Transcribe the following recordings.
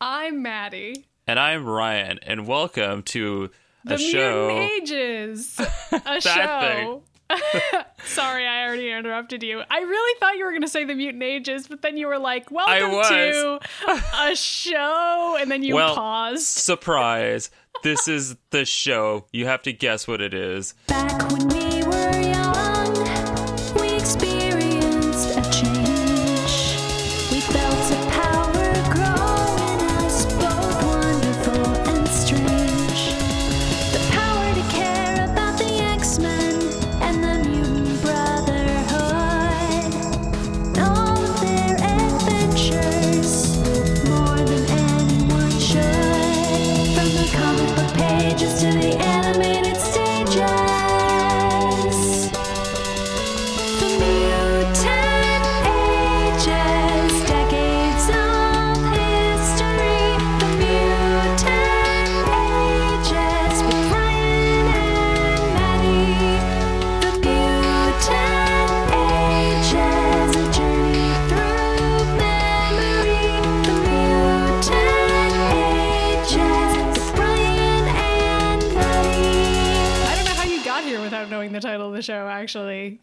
I'm Maddy. And I'm Ryan, and welcome to The show. Mutant Ages. A show. Sorry, I already interrupted you. I really thought you were going to say the Mutant Ages, but then you were like, "Welcome to a show," and then you Well, paused. Surprise! this is the show. You have to guess what it is. Back when we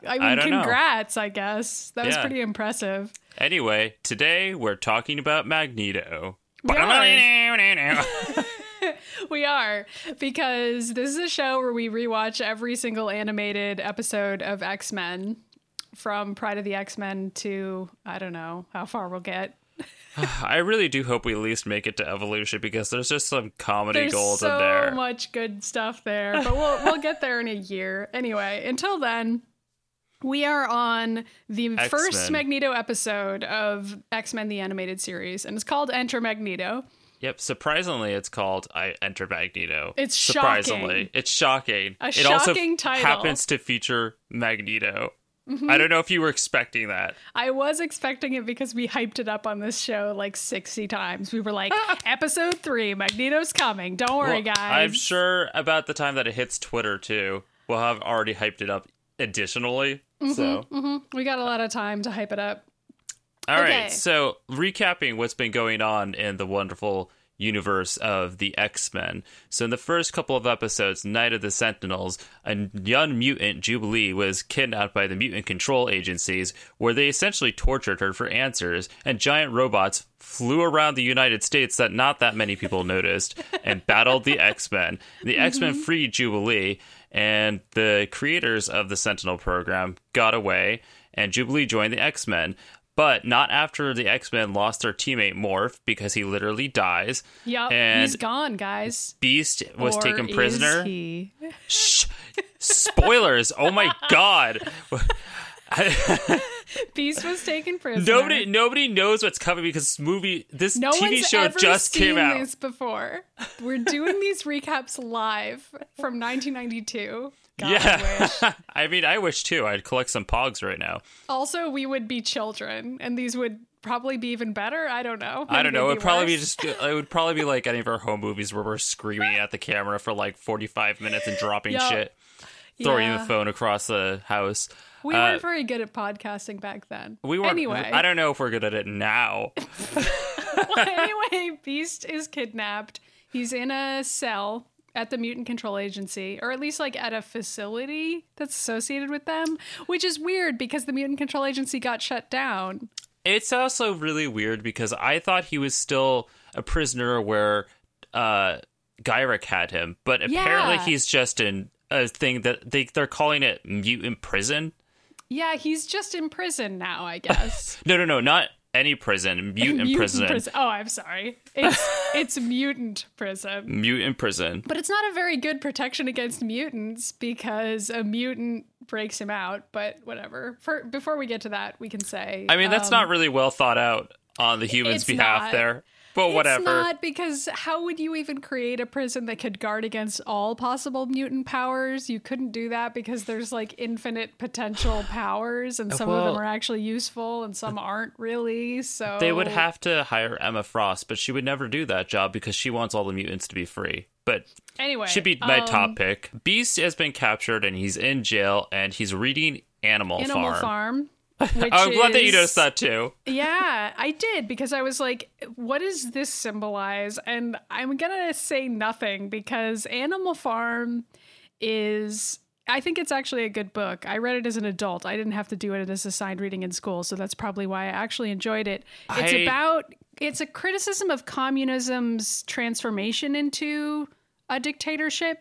I mean, know. congrats. I guess that was pretty impressive. Anyway, today we're talking about Magneto. We We are because this is a show where we rewatch every single animated episode of X Men, from Pride of the X Men to I don't know how far we'll get. I really do hope we at least make it to Evolution because there's just some comedy There's gold so in there. So much good stuff there, but we'll we'll get there in a year. Anyway, until then, we are on the first X-Men. Magneto episode of X Men the Animated Series, and it's called Enter Magneto. Yep, surprisingly, it's called I Enter Magneto. It's surprisingly, shocking. it's shocking. A it also title. happens to feature Magneto. Mm-hmm. I don't know if you were expecting that. I was expecting it because we hyped it up on this show like 60 times. We were like, episode three, Magneto's coming. Don't worry, Well, guys. I'm sure about the time that it hits Twitter too, we'll have already hyped it up additionally. Mm-hmm, So, We got a lot of time to hype it up. all right. Okay. So, recapping what's been going on in the wonderful universe of the X-Men. So, in the first couple of episodes, Night of the Sentinels, a young mutant Jubilee was kidnapped by the mutant control agencies where they essentially tortured her for answers and giant robots flew around the United States that not that many people noticed and battled the X-Men. The X-Men freed Jubilee and the creators of the Sentinel program got away and Jubilee joined the X-Men. But not after the X Men lost their teammate Morph because he literally dies. Yup, and he's gone, guys. Beast was Or taken is prisoner. Shh. Spoilers! Oh my god! Beast was taken prisoner. nobody, nobody knows what's coming because this movie, this no TV show just came out. this before. We're doing these recaps live from 1992. God, I wish. yeah, I mean, I wish too. I'd collect some pogs right now. Also, we would be children, and these would probably be even better. I don't know. I don't know. they'd It'd probably be just. It would probably be like any of our home movies where we're screaming at the camera for like forty-five minutes and dropping Yup. shit, throwing Yeah. the phone across the house. We Uh, weren't very good at podcasting back then. We weren't. Anyway, I don't know if we're good at it now. anyway, Beast is kidnapped. He's in a cell at the Mutant Control Agency, or at least like at a facility that's associated with them, which is weird because the Mutant Control Agency got shut down. It's also really weird because I thought he was still a prisoner where uh Gyrich had him, but apparently Yeah. he's just in a thing that they they're calling it mutant prison. Yeah, he's just in prison now, I guess. No, no, no, not any prison, mutant, prison. Oh, I'm sorry. It's it's mutant prison. Mutant prison. But it's not a very good protection against mutants because a mutant breaks him out. But whatever. For, before we get to that, we can say. I mean, that's um, not really well thought out on the humans' behalf not. there. But whatever. It's not because how would you even create a prison that could guard against all possible mutant powers? You couldn't do that because there's like infinite potential powers, and some of them are actually useful and some aren't really. So They would have to hire Emma Frost, but she would never do that job because she wants all the mutants to be free. But anyway. should be my um, top pick. Beast has been captured and he's in jail and he's reading Animal, Animal Farm. Farm. I'm glad that you is- noticed that too. Yeah, I did because I was like, what does this symbolize? And I'm going to say nothing because Animal Farm is. I think it's actually a good book. I read it as an adult. I didn't have to do it as assigned reading in school, so that's probably why I actually enjoyed it. It's I- about it's a criticism of communism's transformation into a dictatorship.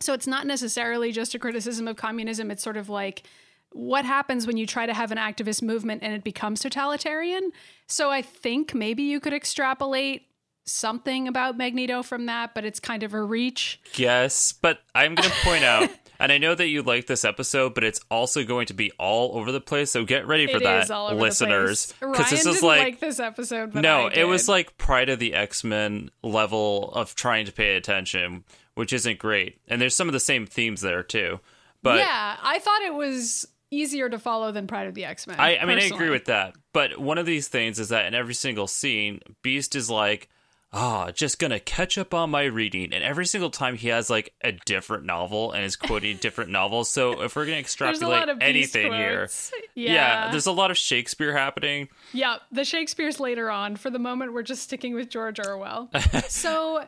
So it's not necessarily just a criticism of communism. It's sort of like what happens when you try to have an activist movement and it becomes totalitarian. So I think maybe you could extrapolate something about Magneto from that, but it's kind of a reach. Yes, but I'm going to point out, and I know that you like this episode, but it's also going to be all over the place. So get ready for It that, is all over listeners. Ryan this is didn't like, like, this episode, but no, it was like Pride of the X Men level of trying to pay attention, which isn't great. And there's some of the same themes there too. But yeah, I thought it was easier to follow than Pride of the X Men. I, I mean, I agree with that. But one of these things is that in every single scene, Beast is like, ah, just gonna catch up on my reading. And every single time he has like a different novel and is quoting different novels. So if we're gonna extrapolate lot of Beast anything here, yeah. Yeah, there's a lot of Shakespeare happening. Yeah, the Shakespeare's later on. For the moment, we're just sticking with George Orwell. so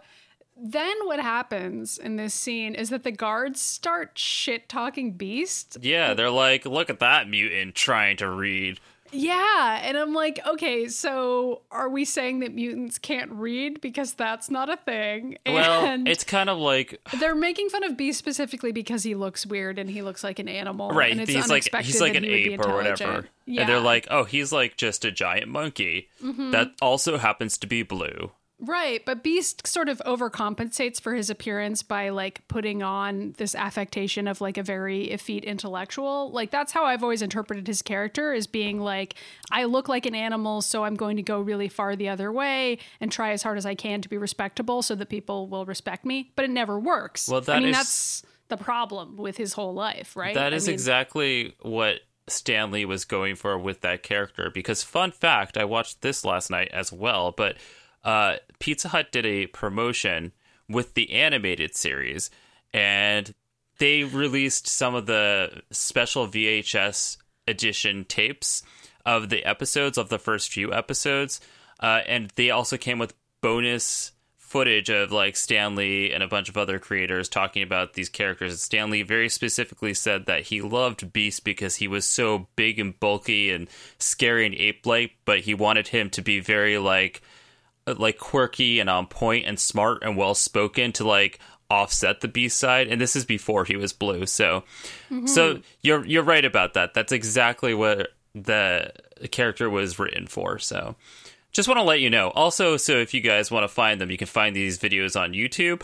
then what happens in this scene is that the guards start shit talking Beast. Yeah, they're like, look at that mutant trying to read. Yeah, and I'm like, okay, so are we saying that mutants can't read because that's not a thing? Well, And it's kind of like they're making fun of Beast specifically because he looks weird and he looks like an animal. right and it's he's like unexpected he's like an ape or whatever yeah. and they're Mm-hmm. like oh he's like just a giant monkey that also happens to be blue Right, but Beast sort of overcompensates for his appearance by like putting on this affectation of like a very effete intellectual. Like that's how I've always interpreted his character as being like I look like an animal, so I'm going to go really far the other way and try as hard as I can to be respectable so that people will respect me, but it never works. Well, I mean is- that's the problem with his whole life, right? That is I mean, exactly what Stan Lee was going for with that character. Because, fun fact, I watched this last night as well, but uh, Pizza Hut did a promotion with the animated series, and they released some of the special VHS edition tapes of the episodes of the first few episodes, uh, and they also came with bonus footage of like Stan Lee and a bunch of other creators talking about these characters. Stan Lee very specifically said that he loved Beast because he was so big and bulky and scary and ape-like, but he wanted him to be very like like quirky and on point and smart and well spoken to like offset the B side, And this is before he was blue, so mm-hmm. so you're you're right about that. That's exactly what the character was written for. So just want to let you know. Also, so if you guys want to find them, you can find these videos on YouTube.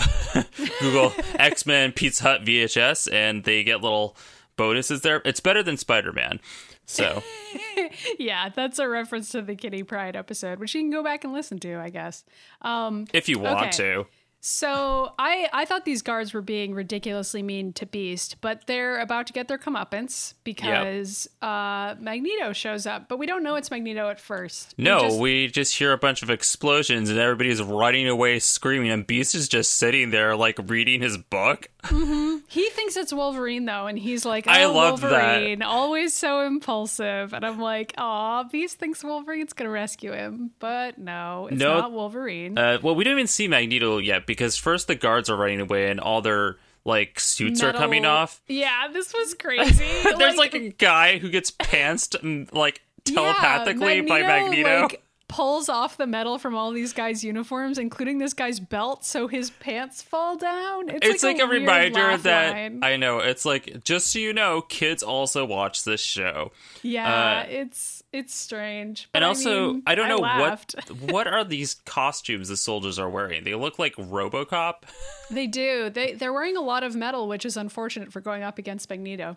Google X Men Pizza Hut VHS, and they get little bonuses there. It's better than Spider Man. So Yeah, that's a reference to the Kitty Pryde episode, which you can go back and listen to, I guess. Um if you want Okay. to, So I I thought these guards were being ridiculously mean to Beast, but they're about to get their comeuppance because uh, Magneto shows up, but we don't know it's Magneto at first. We no, just- we just hear a bunch of explosions and everybody's running away screaming, and Beast is just sitting there like reading his book. he thinks it's Wolverine though, and he's like, "Oh, I loved that. Always so impulsive." And I'm like, "Aw, Beast thinks Wolverine's gonna rescue him, but no, it's No. not Wolverine." Uh, well, we don't even see Magneto yet because first the guards are running away and all their like suits are coming off. Yeah, this was crazy. There's like, a guy who gets pantsed and like telepathically yeah, by Magneto. Like, pulls off the metal from all these guys' uniforms, including this guy's belt, so his pants fall down. It's, it's like, a, weird reminder that line. I know it's like just so you know, kids also watch this show. yeah, uh, it's it's strange. And But I also, mean, I don't know what what are these costumes the soldiers are wearing? They look like RoboCop. they do. They they're wearing a lot of metal, which is unfortunate for going up against Magneto.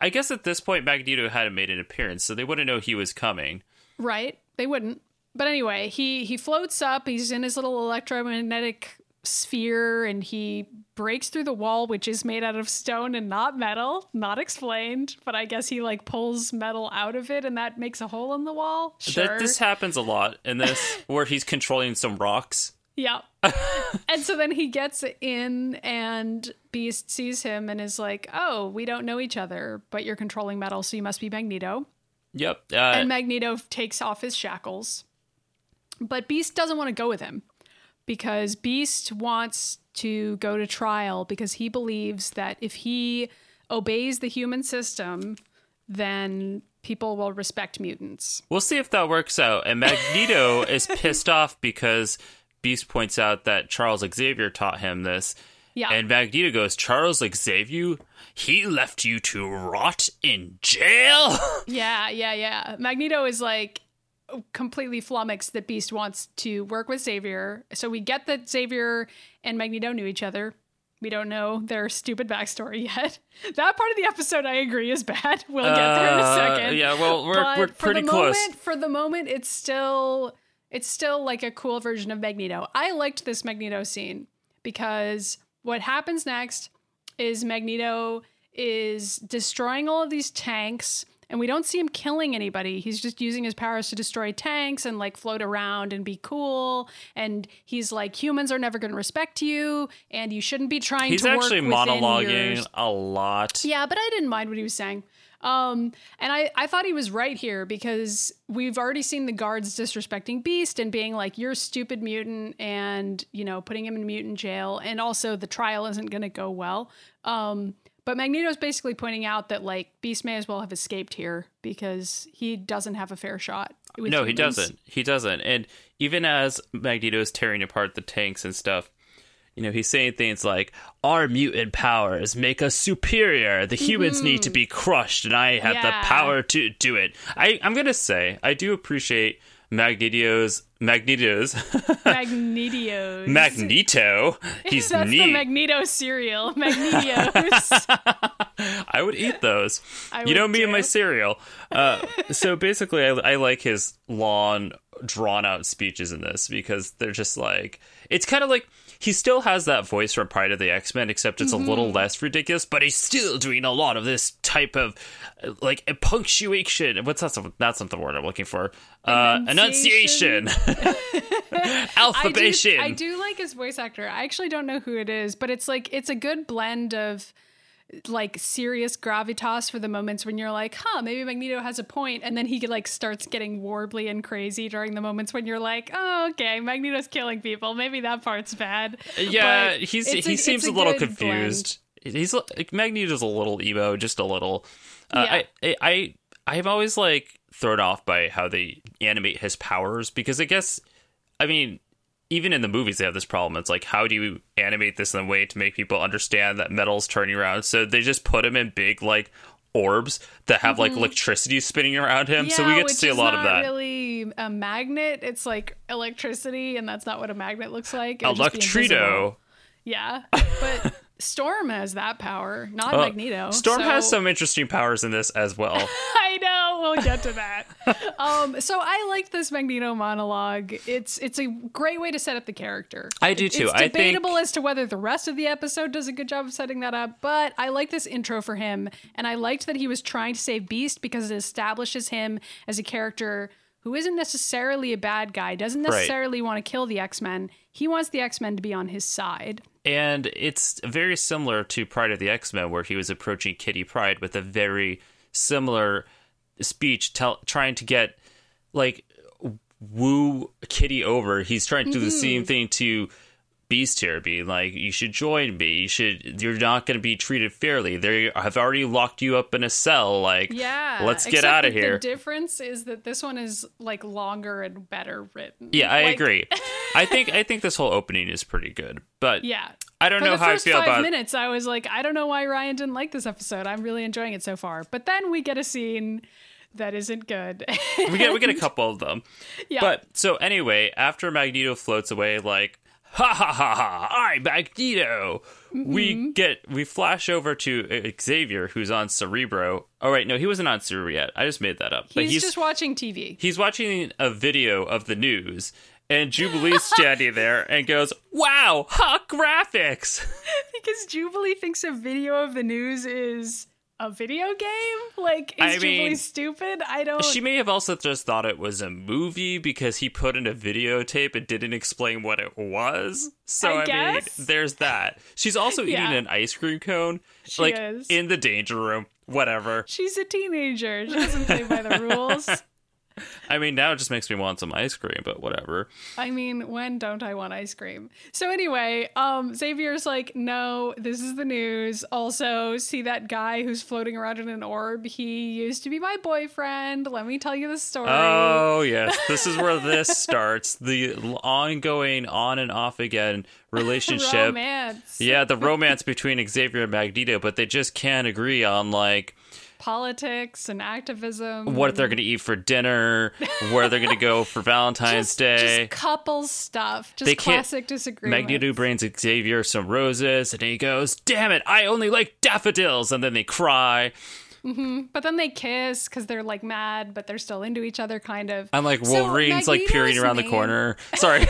I guess at this point Magneto hadn't made an appearance, so they wouldn't know he was coming. Right? They wouldn't. But anyway, he he floats up. He's in his little electromagnetic sphere and he breaks through the wall which is made out of stone and not metal not explained but i guess he like pulls metal out of it and that makes a hole in the wall sure That this happens a lot in this where he's controlling some rocks. yeah and so then he gets in and beast sees him and is like oh we don't know each other but you're controlling metal so you must be magneto Yep. Uh, and Magneto takes off his shackles. But Beast doesn't want to go with him because Beast wants to go to trial because he believes that if he obeys the human system, then people will respect mutants. We'll see if that works out. And Magneto is pissed off because Beast points out that Charles Xavier taught him this. Yeah. And Magneto goes, Charles Xavier? He left you to rot in jail? Yeah, yeah, yeah. Magneto is like completely flummoxed that Beast wants to work with Xavier. So we get that Xavier and Magneto knew each other. We don't know their stupid backstory yet. That part of the episode, I agree, is bad. We'll get there in a Uh, second. yeah, well, we're, But we're for pretty the close. Moment, for the moment, it's still it's still like a cool version of Magneto. I liked this Magneto scene because what happens next is Magneto is destroying all of these tanks and we don't see him killing anybody. He's just using his powers to destroy tanks and like float around and be cool. And he's like, humans are never going to respect you, and you shouldn't be trying He's to actually monologuing your a lot. yeah, but I didn't mind what he was saying. Um, and I, I thought he was right here because we've already seen the guards disrespecting Beast and being like, you're a stupid mutant and, you know, putting him in mutant jail. And also the trial isn't going to go well. Um, but Magneto's basically pointing out that like Beast may as well have escaped here because he doesn't have a fair shot. No, he doesn't. He doesn't. And even as Magneto is tearing apart the tanks and stuff, you know, he's saying things like, Our mutant powers make us superior. The humans need to be crushed, and I have Mm-hmm. Yeah. the power to do it. I, I'm going to say, I do appreciate Magneto's. Magneto's. Magnetios. Magneto. He's That's neat. the Magneto cereal. Magnetios. I would eat those. I you know me and my cereal. Uh, so basically, I, I like his long, drawn out speeches in this because they're just like it's kind of like he still has that voice from Pride of the X Men, except it's a Mm-hmm. little less ridiculous. But he's still doing a lot of this type of like punctuation. What's that? That's not the word I'm looking for. Uh, Enunciation? enunciation, I do, I do like his voice actor. I actually don't know who it is, but it's like it's a good blend of like serious gravitas for the moments when you're like, huh, maybe Magneto has a point, and then he like starts getting warbly and crazy during the moments when you're like, oh, okay, Magneto's killing people. Maybe that part's bad. Yeah, But he's he a- seems it's a little confused. He's like Magneto's a little emo, just a little. Uh, Yeah. I, I I I'm always like thrown off by how they animate his powers because I guess I mean even in the movies they have this problem. It's like how do you animate this in a way to make people understand that metal's turning around? So they just put him in big like orbs that have like electricity spinning around him. so we Mm-hmm. Get to see a lot of that. Really, a magnet. It's like electricity, and that's not what a magnet looks like. It would just. Electrito. Yeah, but Storm has that power, not Well, Magneto. Storm has some interesting powers in this as well. I know. We'll get to that. um, so I liked this Magneto monologue. It's it's a great way to set up the character. I do too. It's I think- debatable as to whether the rest of the episode does a good job of setting that up, but I like this intro for him, and I liked that he was trying to save Beast because it establishes him as a character who isn't necessarily a bad guy, doesn't Right. necessarily want to kill the X Men. He wants the X Men to be on his side. And it's very similar to Pride of the X Men, where he was approaching Kitty Pryde with a very similar speech, tell, trying to get like woo Kitty over. He's trying to do the Mm-hmm. same thing to Beast here, being like, "You should join me. You should. You're not going to be treated fairly. They have already locked you up in a cell. Like, Yeah. let's get out of here." The difference is that this one is like longer and better written. yeah, I Like, agree. I think I think this whole opening is pretty good, but Yeah. I don't For know the how I first feel five about. minutes, I was like, I don't know why Ryan didn't like this episode. I'm really enjoying it so far. But then we get a scene that isn't good. we get we get a couple of them. yeah. But so anyway, after Magneto floats away, like ha ha ha ha, I'm Magneto. Mm-hmm. We get we flash over to Xavier, who's on Cerebro. Oh right, no, he wasn't on Cerebro yet. I just made that up. But he's, he's just watching TV. he's watching a video of the news. And Jubilee's standing there and goes, "Wow, hot graphics!" because Jubilee thinks a video of the news is a video game? Like, is I Jubilee mean, stupid? I don't. She may have also just thought it was a movie because he put in a videotape and didn't explain what it was. So I I, guess. mean, there's that. She's also Yeah. eating an ice cream cone, She like is. in the danger room. Whatever. She's a teenager. She doesn't play by the rules. I mean, now it just makes me want some ice cream, but whatever. I mean, when don't I want ice cream? So anyway, um, Xavier's like, no, this is the news. Also, see that guy who's floating around in an orb? He used to be my boyfriend. Let me tell you the story. Oh yes, this is where this starts. The ongoing on and off again relationship. Romance. Yeah, the romance between Xavier and Magneto, but they just can't agree on like Politics and activism. what they're going to eat for dinner, where they're going to go for Valentine's just, Day. Just couple stuff. Just They classic disagreement. Magneto brings Xavier some roses, and he goes, "Damn it, I only like daffodils," and then they cry. Mm-hmm. But then they kiss because they're like mad, but they're still into each other, kind of. I'm like So Wolverine's like peering around the corner. Sorry.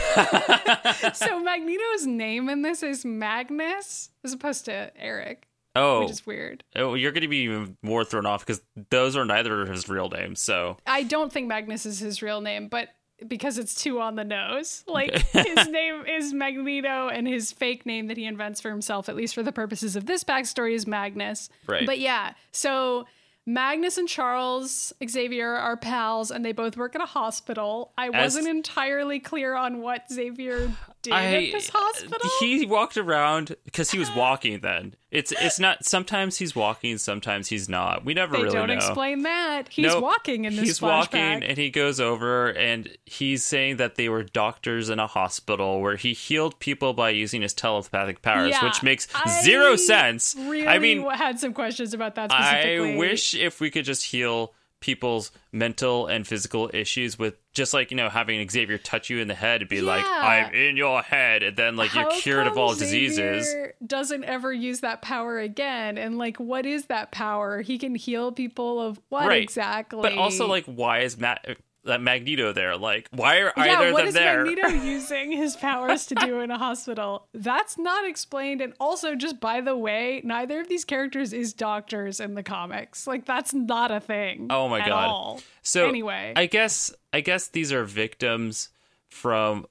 so Magneto's name in this is Magnus as opposed to Eric, oh, which is weird. oh, you're going to be even more thrown off because those are neither of his real names. So I don't think Magnus is his real name, but because it's too on the nose. Like his name is Magneto and his fake name that he invents for himself, at least for the purposes of this backstory, is Magnus. Right. But yeah, so Magnus and Charles Xavier are pals and they both work at a hospital. I As- wasn't entirely clear on what Xavier did I at this hospital. he walked around because he was walking. Then it's it's not. Sometimes he's walking, sometimes he's not. We never they really don't know. explain that. He's Nope. walking in this hospital. He's flashback. walking and he goes over and he's saying that they were doctors in a hospital where he healed people by using his telepathic powers, Yeah, which makes I zero sense. Really I mean, had some questions about that I wish if we could just heal people's mental and physical issues with just like, you know, having Xavier touch you in the head and be like, I'm in your head. And then, like, you're cured of all diseases. Xavier doesn't ever use that power again, and like, what is that power? He can heal people of what Right. exactly? But also, like, why is Matt. That Magneto there, like, why are yeah, either of what them is there? Magneto using his powers to do in a hospital? That's not explained. And also, just by the way, neither of these characters is doctors in the comics. Like, that's not a thing. Oh my at God. all. So anyway, I guess I guess these are victims from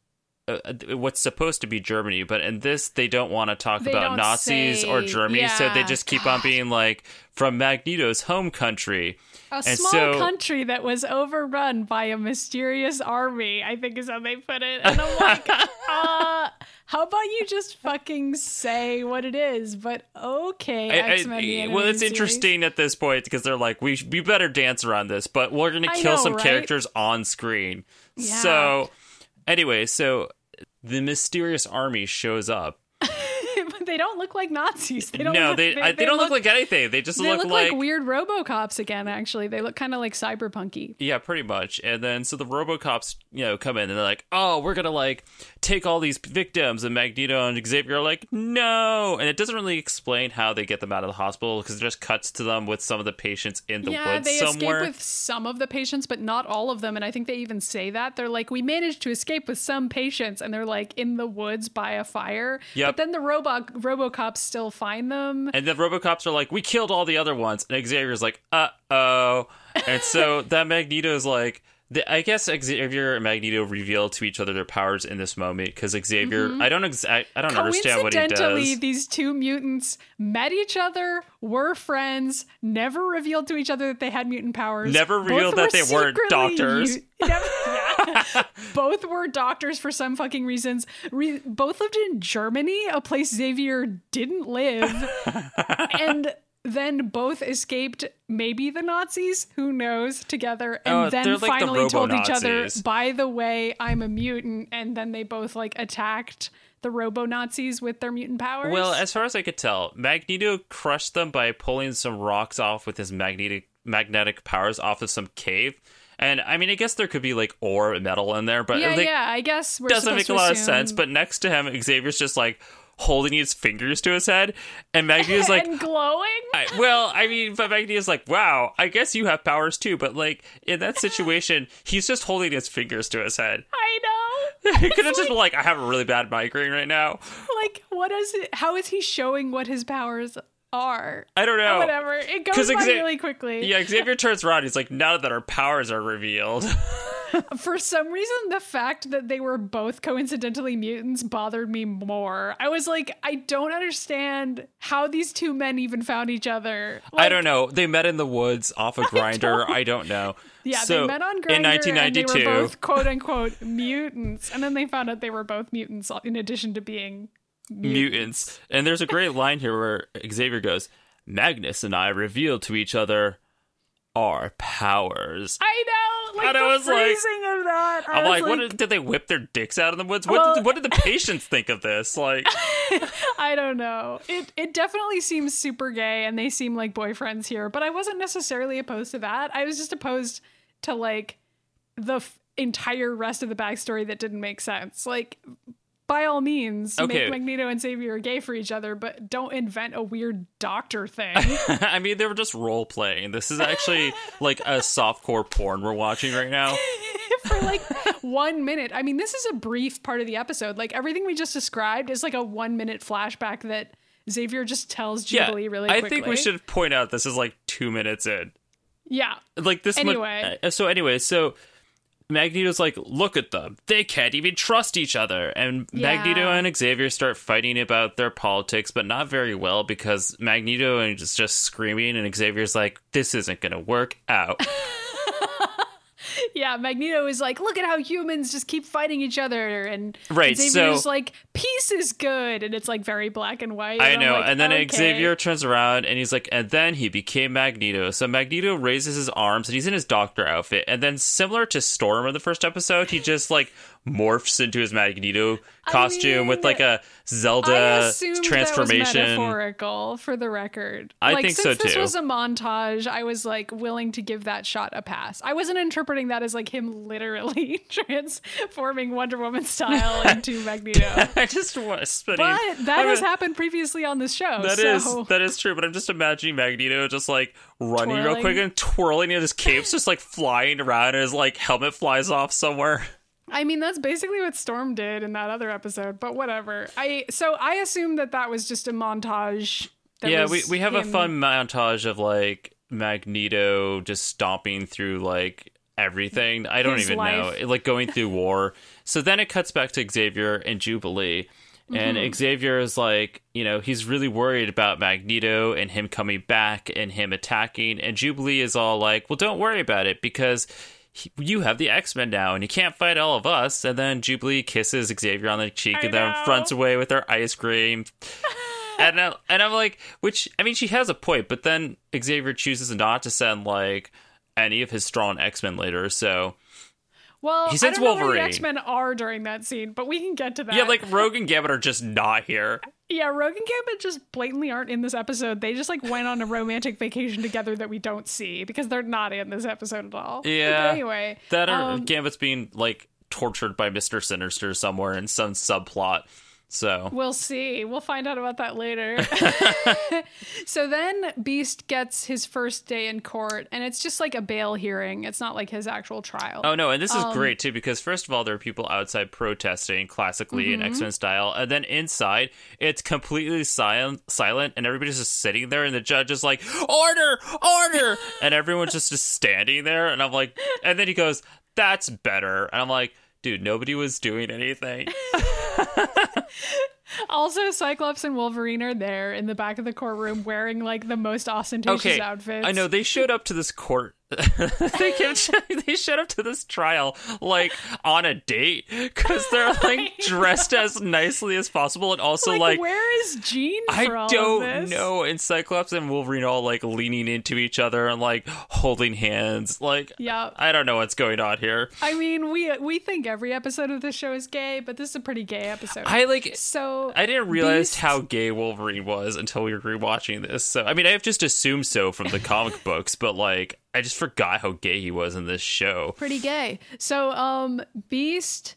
uh, uh, what's supposed to be Germany, but in this they don't want to talk They about Nazis or say- Germany, so they just keep on being like from Magneto's home country. A and small so- country that was overrun by a mysterious army, I think is how they put it. And I'm like, uh, how about you just fucking say what it is? But okay, I- I- X Men. well, it's interesting at this point because they're like, we we better dance around this, but we're gonna kill know, some right? characters on screen. Yeah. So, anyway, so the mysterious army shows up. They don't look like Nazis. They don't. no, look, they I- they, don't look, like anything. They just They look, look like, like weird RoboCops again. Actually, they look kind of like cyberpunky. Yeah, pretty much. And then so the RoboCops, you know, come in and they're like, "Oh, we're gonna like take all these victims," and Magneto and Xavier are like, "No!" And it doesn't really explain how they get them out of the hospital because it just cuts to them with some of the patients in the yeah, woods they somewhere. escape with some of the patients, but not all of them. And I think they even say that they're like, we managed to escape with some patients, and they're like in the woods by a fire. Yep. But then the robot RoboCops still find them. and the RoboCops are like, "We killed all the other ones," and Xavier's like, "Uh oh," and so that Magneto's like. The, I guess Xavier and Magneto reveal to each other their powers in this moment because Xavier, I don't, ex- I, I don't understand what he Mm-hmm. Coincidentally, does. these two mutants met each other, were friends, never revealed to each other that they had mutant powers. Never Both revealed that were they weren't doctors. u- Never- yeah. Both were doctors for some fucking reasons. Re- both lived in Germany, a place Xavier didn't live. and then both escaped maybe the Nazis, who knows, together. And Oh, then like the finally told each other, by the way, I'm a mutant. And then they both like attacked the robo Nazis with their mutant powers. Well, as far as I could tell, Magneto crushed them by pulling some rocks off with his magnetic magnetic powers off of some cave. And I mean, I guess there could be like ore and metal in there, but yeah, like, yeah, I guess we're doesn't make a lot of sense. But next to him, Xavier's just like holding his fingers to his head, and Magneto's like, and glowing. I, well, I mean, but Magneto's like, wow, I guess you have powers too. But like in that situation, he's just holding his fingers to his head. I know. He could have just been like, I have a really bad migraine right now. like, what is it? How is he showing what his powers are. I don't know. Whatever. It goes by really quickly. Yeah, Xavier turns around. He's like, now that our powers are revealed. For some reason, the fact that they were both coincidentally mutants bothered me more. I was like, I don't understand how these two men even found each other. I don't know. They met in the woods off a Grindr. I don't know. Yeah, so, they met on in Grindr they 1992. were both quote unquote mutants, and then they found out they were both mutants in addition to being mutants. And there's a great line here where Xavier goes, Magnus and I revealed to each other our powers. I know, like And the I was like- phrasing of that. I I'm was like, what did, did they whip their dicks out in the woods? What, Well- did, what did the patients think of this? Like, I don't know. It it definitely seems super gay, and they seem like boyfriends here. But I wasn't necessarily opposed to that. I was just opposed to like the f- entire rest of the backstory that didn't make sense. Like, by all means, Okay. make Magneto and Xavier gay for each other, but don't invent a weird doctor thing. I mean, they were just role playing. This is actually like a softcore porn we're watching right now. for like one minute. I mean, this is a brief part of the episode. Like everything we just described is like a one minute flashback that Xavier just tells Yeah, Jubilee really I quickly. think we should point out this is like two minutes in. Yeah. Like this. Anyway. uh, so anyway, so Magneto's like, look at them. They can't even trust each other. And Yeah. Magneto and Xavier start fighting about their politics, but not very well because Magneto is just screaming, and Xavier's like, this isn't going to work out. Yeah, Magneto is like, look at how humans just keep fighting each other, and Right, Xavier's so- like, peace is good, and it's like very black and white. I and know. like, and then okay. Xavier turns around and he's like, and then he became Magneto. So Magneto raises his arms and he's in his doctor outfit. And then, similar to Storm in the first episode, he just like morphs into his Magneto costume with mean, like a Zelda was transformation. metaphorical for the record. I like, think so, since this was a montage, I was like willing to give that shot a pass. I wasn't interpreting that as like him literally transforming Wonder Woman style into Magneto. I just want spinning. But that I has happened previously on this show. That is so. that is true, but I'm just imagining Magneto just like running real quick and twirling, and his cape's just like flying around, and his like helmet flies off somewhere. I mean, that's basically what Storm did in that other episode, but whatever. I so I assume that that was just a montage. Yeah, we we have a fun montage of like Magneto just stomping through like everything. I don't His even life. know, like going through war. So then it cuts back to Xavier and Jubilee. And Mm-hmm. Xavier is like, you know, he's really worried about Magneto and him coming back and him attacking. And Jubilee is all like, well, don't worry about it because you have the X Men now and you can't fight all of us. And then Jubilee kisses Xavier on the cheek I and then runs away with her ice cream. and, I, and I'm like, which, I mean, she has a point, but then Xavier chooses not to send like any of his strong X Men later. So, Well, He I sends don't know where the X Men are during that scene, but we can get to that. yeah, like Rogue and Gambit are just not here. yeah, Rogue and Gambit just blatantly aren't in this episode. They just like went on a romantic vacation together that we don't see because they're not in this episode at all. Yeah. But anyway, That um, Gambit's being like tortured by Mister Sinister somewhere in some subplot. So We'll see. We'll find out about that later. so then Beast gets his first day in court, and it's just like a bail hearing. It's not like his actual trial. Oh no, and this is Um, great too because first of all there are people outside protesting classically Mm-hmm. in X-Men style, and then inside it's completely silent silent and everybody's just sitting there and the judge is like, "Order! Order!" and everyone's just just standing there and I'm like and then he goes, "That's better." And I'm like, "Dude, nobody was doing anything." Also, Cyclops and Wolverine are there in the back of the courtroom wearing like the most ostentatious okay, outfits. I know they showed up to this court. they kept they showed up to this trial like on a date because they're like dressed as nicely as possible and also Like, like, where is Jean I don't know. And Cyclops and Wolverine all like leaning into each other and like holding hands. Like Yeah. I don't know what's going on here. I mean, we we think every episode of this show is gay, but this is a pretty gay episode. I like so I didn't realize Beast- how gay Wolverine was until we were rewatching this. So I mean, I've just assumed so from the comic books, but like I just forgot how gay he was in this show. pretty gay. So um Beast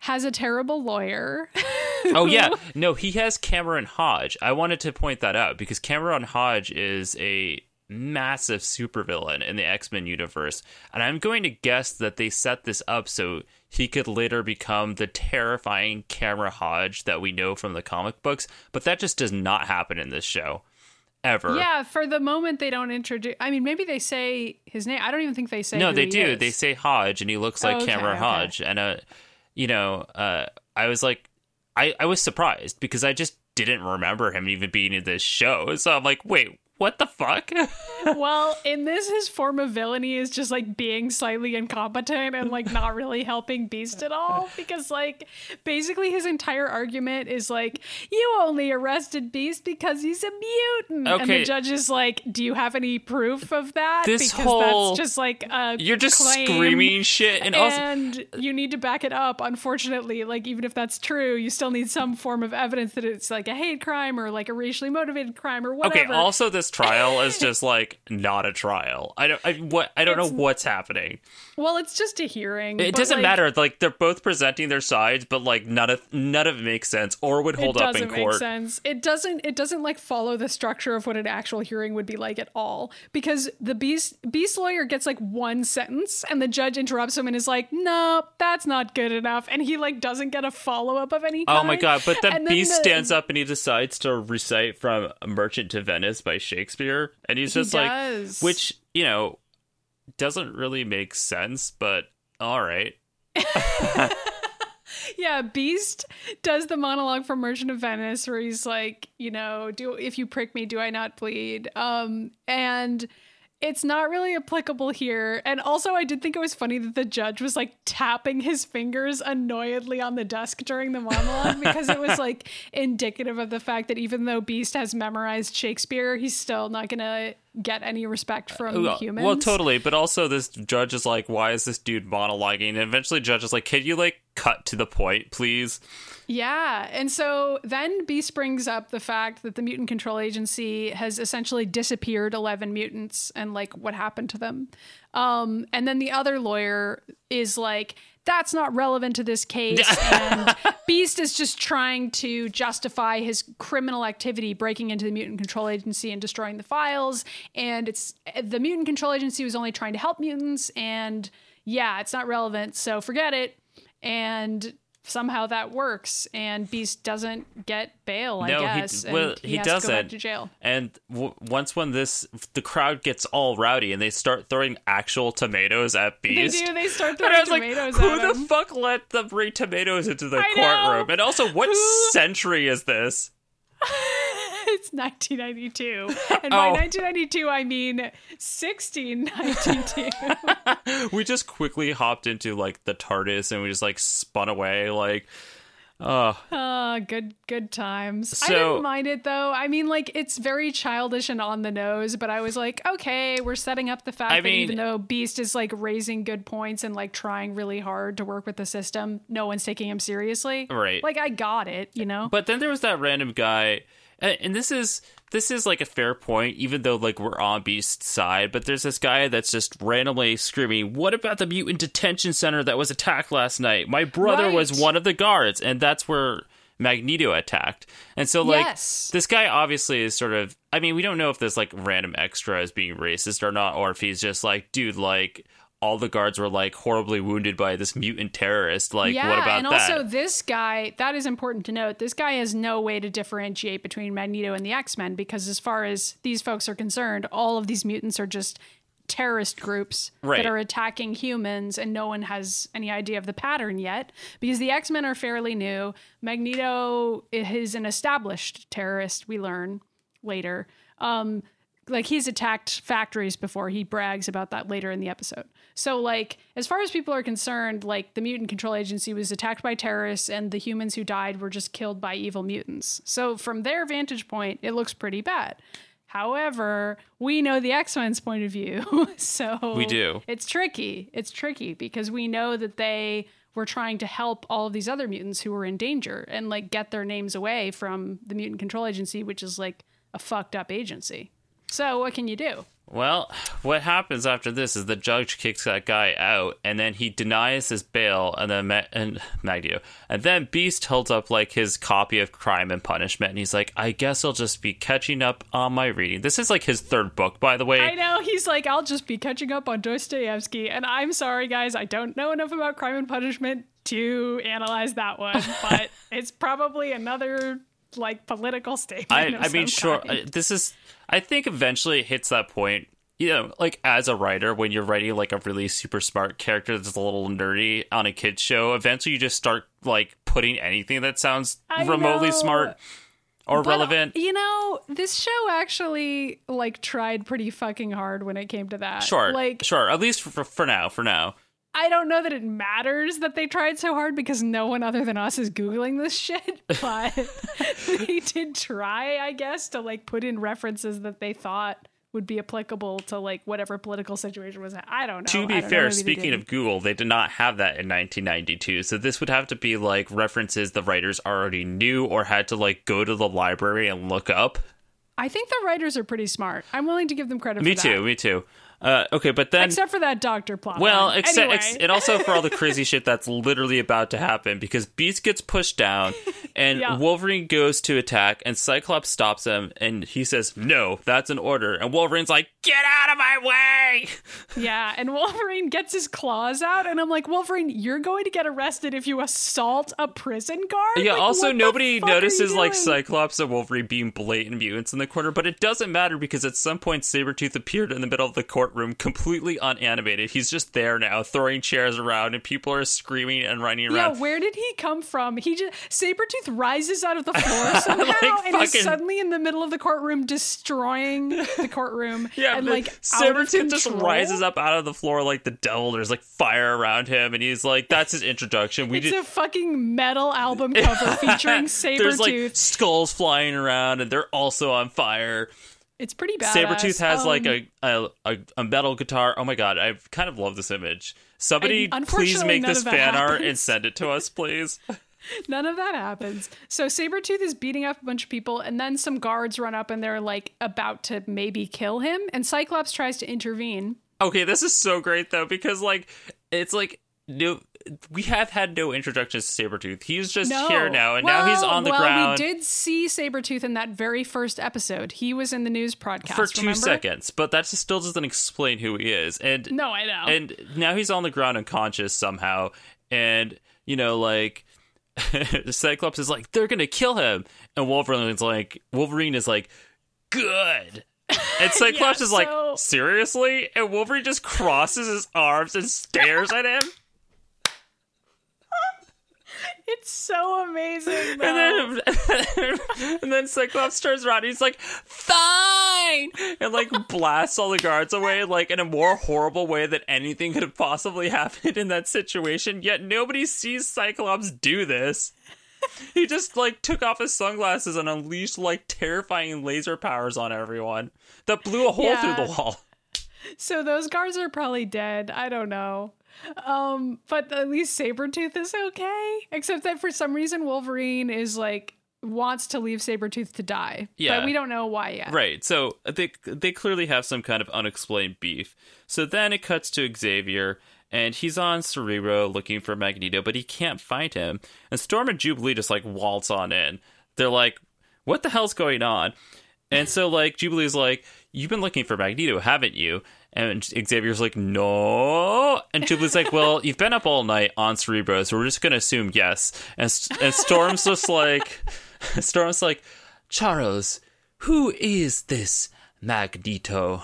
has a terrible lawyer. Oh yeah, no, he has Cameron Hodge. I wanted to point that out because Cameron Hodge is a massive supervillain in the X-Men universe, and I'm going to guess that they set this up so he could later become the terrifying Cameron Hodge that we know from the comic books, but that just does not happen in this show. Ever. Yeah, for the moment they don't introduce. I mean, maybe they say his name. I don't even think they say. No, they he do. is. They say Hodge, and he looks like Okay, Cameron okay. Hodge. And uh, you know, uh, I was like, I I was surprised because I just didn't remember him even being in this show. So I'm like, wait, what the fuck? well, in this, his form of villainy is just like being slightly incompetent and like not really helping Beast at all. Because like basically his entire argument is like, you only arrested Beast because he's a mutant. And Okay. the judge is like, do you have any proof of that? This because whole- that's just like a You're just screaming shit, and also and you need to back it up. Unfortunately, like even if that's true, you still need some form of evidence that it's like a hate crime or like a racially motivated crime or whatever. Okay, also this trial is just like not a trial. I don't I what I don't It's- know what's happening. Well, it's just a hearing. It doesn't like, matter. Like they're both presenting their sides, but like none of none of it makes sense or would hold it up doesn't in make court. sense. It doesn't. It doesn't like follow the structure of what an actual hearing would be like at all. Because the beast beast lawyer gets like one sentence, and the judge interrupts him and is like, "No, that's not good enough," and he like doesn't get a follow up of any kind. Oh my god, but then And Beast the- stands up and he decides to recite from Merchant to Venice by Shakespeare. And he's He just like does. which, you know, doesn't really make sense, but all right. Yeah, Beast does the monologue from Merchant of Venice where he's like, you know, do if you prick me, do I not bleed? Um, and it's not really applicable here. And also, I did think it was funny that the judge was like tapping his fingers annoyedly on the desk during the monologue because it was like indicative of the fact that even though Beast has memorized Shakespeare, he's still not gonna get any respect from Well, humans. well, totally. But also, this judge is like, why is this dude monologuing? And eventually, judge is like, can you like cut to the point, please? Yeah. And so then Beast brings up the fact that the Mutant Control Agency has essentially disappeared 11 mutants and like what happened to them. Um, and then the other lawyer is like, that's not relevant to this case. and Beast is just trying to justify his criminal activity breaking into the Mutant Control Agency and destroying the files. And it's the Mutant Control Agency was only trying to help mutants. And yeah, it's not relevant. So forget it. And somehow that works and beast doesn't get bail i No, he- guess well, he, he has to go back doesn't. to jail And w- once when this, the crowd gets all rowdy and they start throwing actual tomatoes at Beast. they do they start And throwing I was like, tomatoes who at the him fuck let them bring tomatoes into the I know. courtroom? And also, what Who- century is this? it's 1992 and by Oh. 1992 i mean 1692 we just quickly hopped into like the TARDIS and we just like spun away. Like, oh, Ah, good good times i didn't mind it though i mean like it's very childish and on the nose but i was like okay we're setting up the fact I that mean- even though beast is like raising good points and like trying really hard to work with the system no one's taking him seriously Right. like i got it you know But then there was that random guy, and and this is this is like a fair point, even though like we're on Beast's side. But there's this guy that's just randomly screaming, "What about the mutant detention center that was attacked last night? My brother was one of the guards, and that's where." Magneto attacked. And so like Yes. this guy obviously is sort of I mean, we don't know if this like random extra is being racist or not, or if he's just like, dude, like all the guards were like horribly wounded by this mutant terrorist. Like, yeah, what about and that? And also this guy, that is important to note. This guy has no way to differentiate between Magneto and the X-Men because as far as these folks are concerned, all of these mutants are just terrorist groups Right. that are attacking humans and no one has any idea of the pattern yet because the X-Men are fairly new. Magneto is an established terrorist, we learn later. Um like he's attacked factories before. He brags about that later in the episode. So like as far as people are concerned, like the mutant control agency was attacked by terrorists and the humans who died were just killed by evil mutants. So from their vantage point, it looks pretty bad. However, we know the X-Men's point of view. so We do. It's tricky. It's tricky because we know that they were trying to help all of these other mutants who were in danger and like get their names away from the mutant control agency, which is like a fucked up agency. So what can you do? Well, what happens after this is the judge kicks that guy out, and then he denies his bail, and then Ma- and Magneto, and then Beast holds up like his copy of Crime and Punishment, and he's like, "I guess I'll just be catching up on my reading." This is like his third book, by the way. I know he's like, I'll just be catching up on Dostoevsky, and I'm sorry, guys, I don't know enough about Crime and Punishment to analyze that one, but it's probably another like political statement. I, I mean, sure. kind. uh, This is. I think eventually it hits that point. You know, like as a writer, when you're writing like a really super smart character that's a little nerdy on a kids show, eventually you just start like putting anything that sounds I remotely know. smart or But, relevant. You know, this show actually like tried pretty fucking hard when it came to that. Sure, Like sure. At least for, for now. For now. I don't know that it matters that they tried so hard because no one other than us is googling this shit, but they did try, I guess, to like put in references that they thought would be applicable to like whatever political situation was. I don't know. To be fair, speaking of Google, they did not have that in 1992. So this would have to be like references the writers already knew or had to like go to the library and look up. I think the writers are pretty smart. I'm willing to give them credit Me for that. Me too, me too. Uh, okay, but then Except for that doctor plot. Well, except anyway. ex- and also for all the crazy shit that's literally about to happen because Beast gets pushed down and Yeah. Wolverine goes to attack and Cyclops stops him and he says, "No, that's an order." And Wolverine's like, "Get out of my way!" Yeah, and Wolverine gets his claws out, and I'm like, Wolverine, you're going to get arrested if you assault a prison guard. Yeah. Like, also, nobody fuck are you notices like? Cyclops and Wolverine being blatant mutants in the corner, but it doesn't matter because at some point Sabretooth appeared in the middle of the courtroom, completely unanimated. He's just there now, throwing chairs around, and people are screaming and running around. Yeah, where did he come from? He just Sabretooth rises out of the floor somehow Like and is suddenly in the middle of the courtroom destroying the courtroom. Yeah, and like Sabretooth just rises up out of the floor like the devil. There's like fire around him, and he's like, "That's his introduction." We It's did. a fucking metal album cover featuring There's like skulls flying around, and they're also on fire. It's pretty bad. Sabretooth has like Um, a, a a a metal guitar. Oh my god, I kind of love this image. Somebody, please make this fan art and send it to us, please. None of that happens. So Sabretooth is beating up a bunch of people, and then some guards run up and they're like about to maybe kill him. And Cyclops tries to intervene. Okay, this is so great though because like it's like no. We have had no introductions to Sabretooth. He's just No. here now, and now he's on the well, ground. we did see Sabretooth in that very first episode. He was in the news broadcast. for two remember? seconds, but that still doesn't explain who he is. And No, I know. and now he's on the ground unconscious somehow, and you know, like Cyclops is like, they're gonna kill him, and Wolverine's like, Wolverine is like, good. And Cyclops Yeah, is like, so- seriously? And Wolverine just crosses his arms and stares at him. It's so amazing. Though. And then, and then Cyclops turns around and he's like, fine! And like blasts all the guards away, like in a more horrible way than anything could have possibly happened in that situation. Yet nobody sees Cyclops do this. He just like took off his sunglasses and unleashed like terrifying laser powers on everyone that blew a hole Yeah. through the wall. So those guards are probably dead. I don't know. Um, but at least Sabretooth is okay. Except that for some reason Wolverine is like wants to leave Sabretooth to die. Yeah. But we don't know why yet. Right. So they they clearly have some kind of unexplained beef. So then it cuts to Xavier and he's on Cerebro looking for Magneto, but he can't find him. And Storm and Jubilee just like waltz on in. They're like, "What the hell's going on?" And so like Jubilee's like, "You've been looking for Magneto, haven't you?" And Xavier's like, "No." And Jubilee's like, "Well, you've been up all night on Cerebro, so we're just gonna assume yes." And and Storm's just like, Storm's like, Charles, who is this Magneto?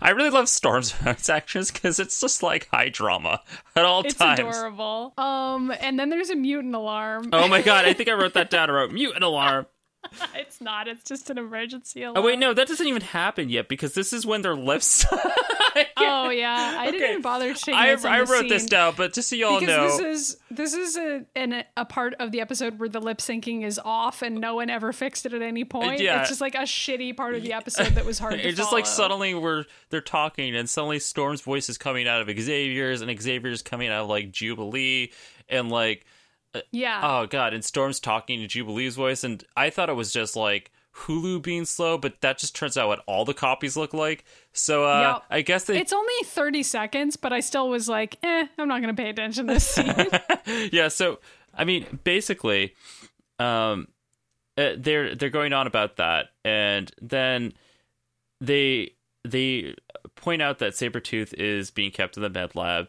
I really love Storm's actions because it's just like high drama at all It's times. adorable. Um, and then there's a mutant alarm. Oh my god, I think I wrote that down. I wrote mutant alarm. it's not. It's just an emergency alarm. Oh wait, no, that doesn't even happen yet because this is when their lips. Oh yeah, I didn't even bother changing. I, I wrote this down, but just so y'all because know, this is this is a an, a part of the episode where the lip syncing is off and no one ever fixed it at any uh, point. yeah. It's just like a shitty part of the episode that was hard to it's just like suddenly we're they're talking and suddenly Storm's voice is coming out of Xavier's and Xavier's coming out of like Jubilee and like Yeah. Oh god, and Storm's talking to Jubilee's voice, and I thought it was just like Hulu being slow, but that just turns out what all the copies look like. So uh, Yep. I guess they it's only 30 seconds, but I still was like, eh, I'm not going to pay attention to this scene. yeah. So I mean, basically, um, uh, they're they're going on about that, and then they they point out that Sabretooth is being kept in the med lab,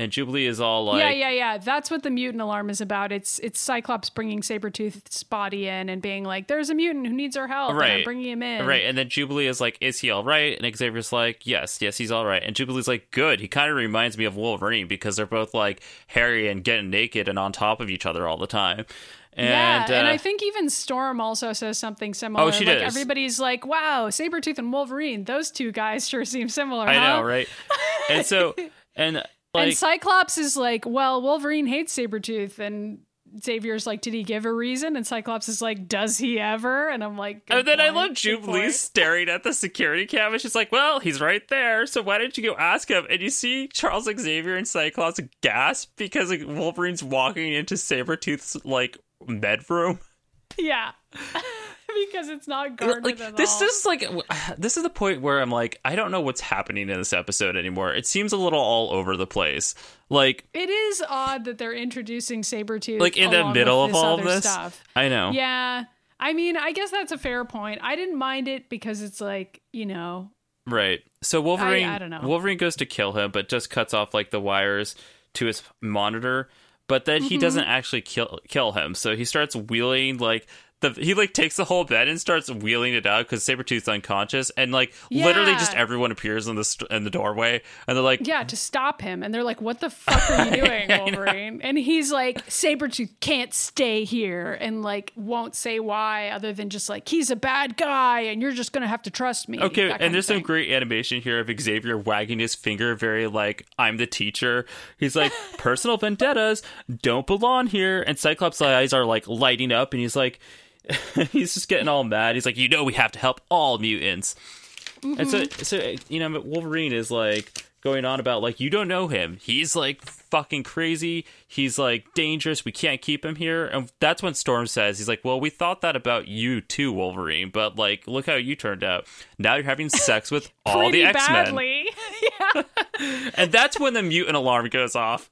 and Jubilee is all like, yeah, yeah, yeah. That's what the mutant alarm is about. It's it's Cyclops bringing Sabretooth's body in and being like, "There's a mutant who needs our help, and Right. bringing him in." Right, and then Jubilee is like, "Is he all right?" And Xavier's like, "Yes, yes, he's all right." And Jubilee's like, "Good." He kind of reminds me of Wolverine because they're both like hairy and getting naked and on top of each other all the time. And, yeah, and uh, I think even Storm also says something similar. Oh, she like does. everybody's like, "Wow, Sabretooth and Wolverine, those two guys sure seem similar." I huh?" know, right? and so, and like, and Cyclops is like, "Well, Wolverine hates Sabretooth and Xavier's like, "Did he give a reason?" And Cyclops is like, "Does he ever?" And I'm like, and "Good then I love Jubilee staring at the security camera. she's like, "Well, he's right there. So why didn't you go ask him?" And you see Charles Xavier and Cyclops gasp because like, Wolverine's walking into Sabretooth's like med room. Yeah. because it's not guarded like at this all. is like this is the point where I'm like I don't know what's happening in this episode anymore. It seems a little all over the place. Like It is odd that they're introducing Sabretooth like in the middle of all of this. stuff. I know. Yeah. I mean, I guess that's a fair point. I didn't mind it because it's like, you know, Right. So Wolverine I don't know. Wolverine goes to kill him but just cuts off like the wires to his monitor, but then Mm-hmm. he doesn't actually kill kill him. So he starts wheeling like the he like takes the whole bed and starts wheeling it out because Sabretooth's unconscious and like literally just everyone appears in the st- in the doorway and they're like yeah, to stop him. And they're like, what the fuck are you doing, Wolverine? And he's like, Sabretooth can't stay here and like won't say why other than just like, he's a bad guy and you're just going to have to trust me. Okay, and there's some great animation here of Xavier wagging his finger, very like I'm the teacher. He's like, personal vendettas don't belong here. And Cyclops' eyes are like lighting up, and he's like, he's just getting all mad. He's like, you know, we have to help all mutants. And so, Mm-hmm. so you know, Wolverine is like going on about like you don't know him. He's like fucking crazy. He's like dangerous. We can't keep him here. And that's when Storm says, he's like, well, we thought that about you too, Wolverine. But like, look how you turned out. Now you're having sex with all the X Men, badly. yeah. and that's when the mutant alarm goes off.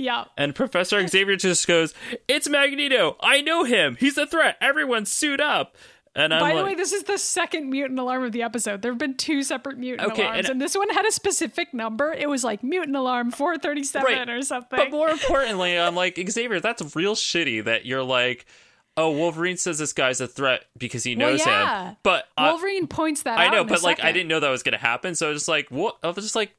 Yeah. And Professor Xavier just goes, "It's Magneto. I know him. He's a threat. Everyone suit up." And I'm By like, the way, this is the second mutant alarm of the episode. There have been two separate mutant Okay, alarms, and- and, this one had a specific number. It was like mutant alarm 437 Right. or something. But more importantly, I'm like, Xavier, that's real shitty that you're like, oh, Wolverine says this guy's a threat because he Well, knows yeah. him. But I- Wolverine points that out. I know, but like, I didn't know that was going to happen. So I was just like, what? I was just like,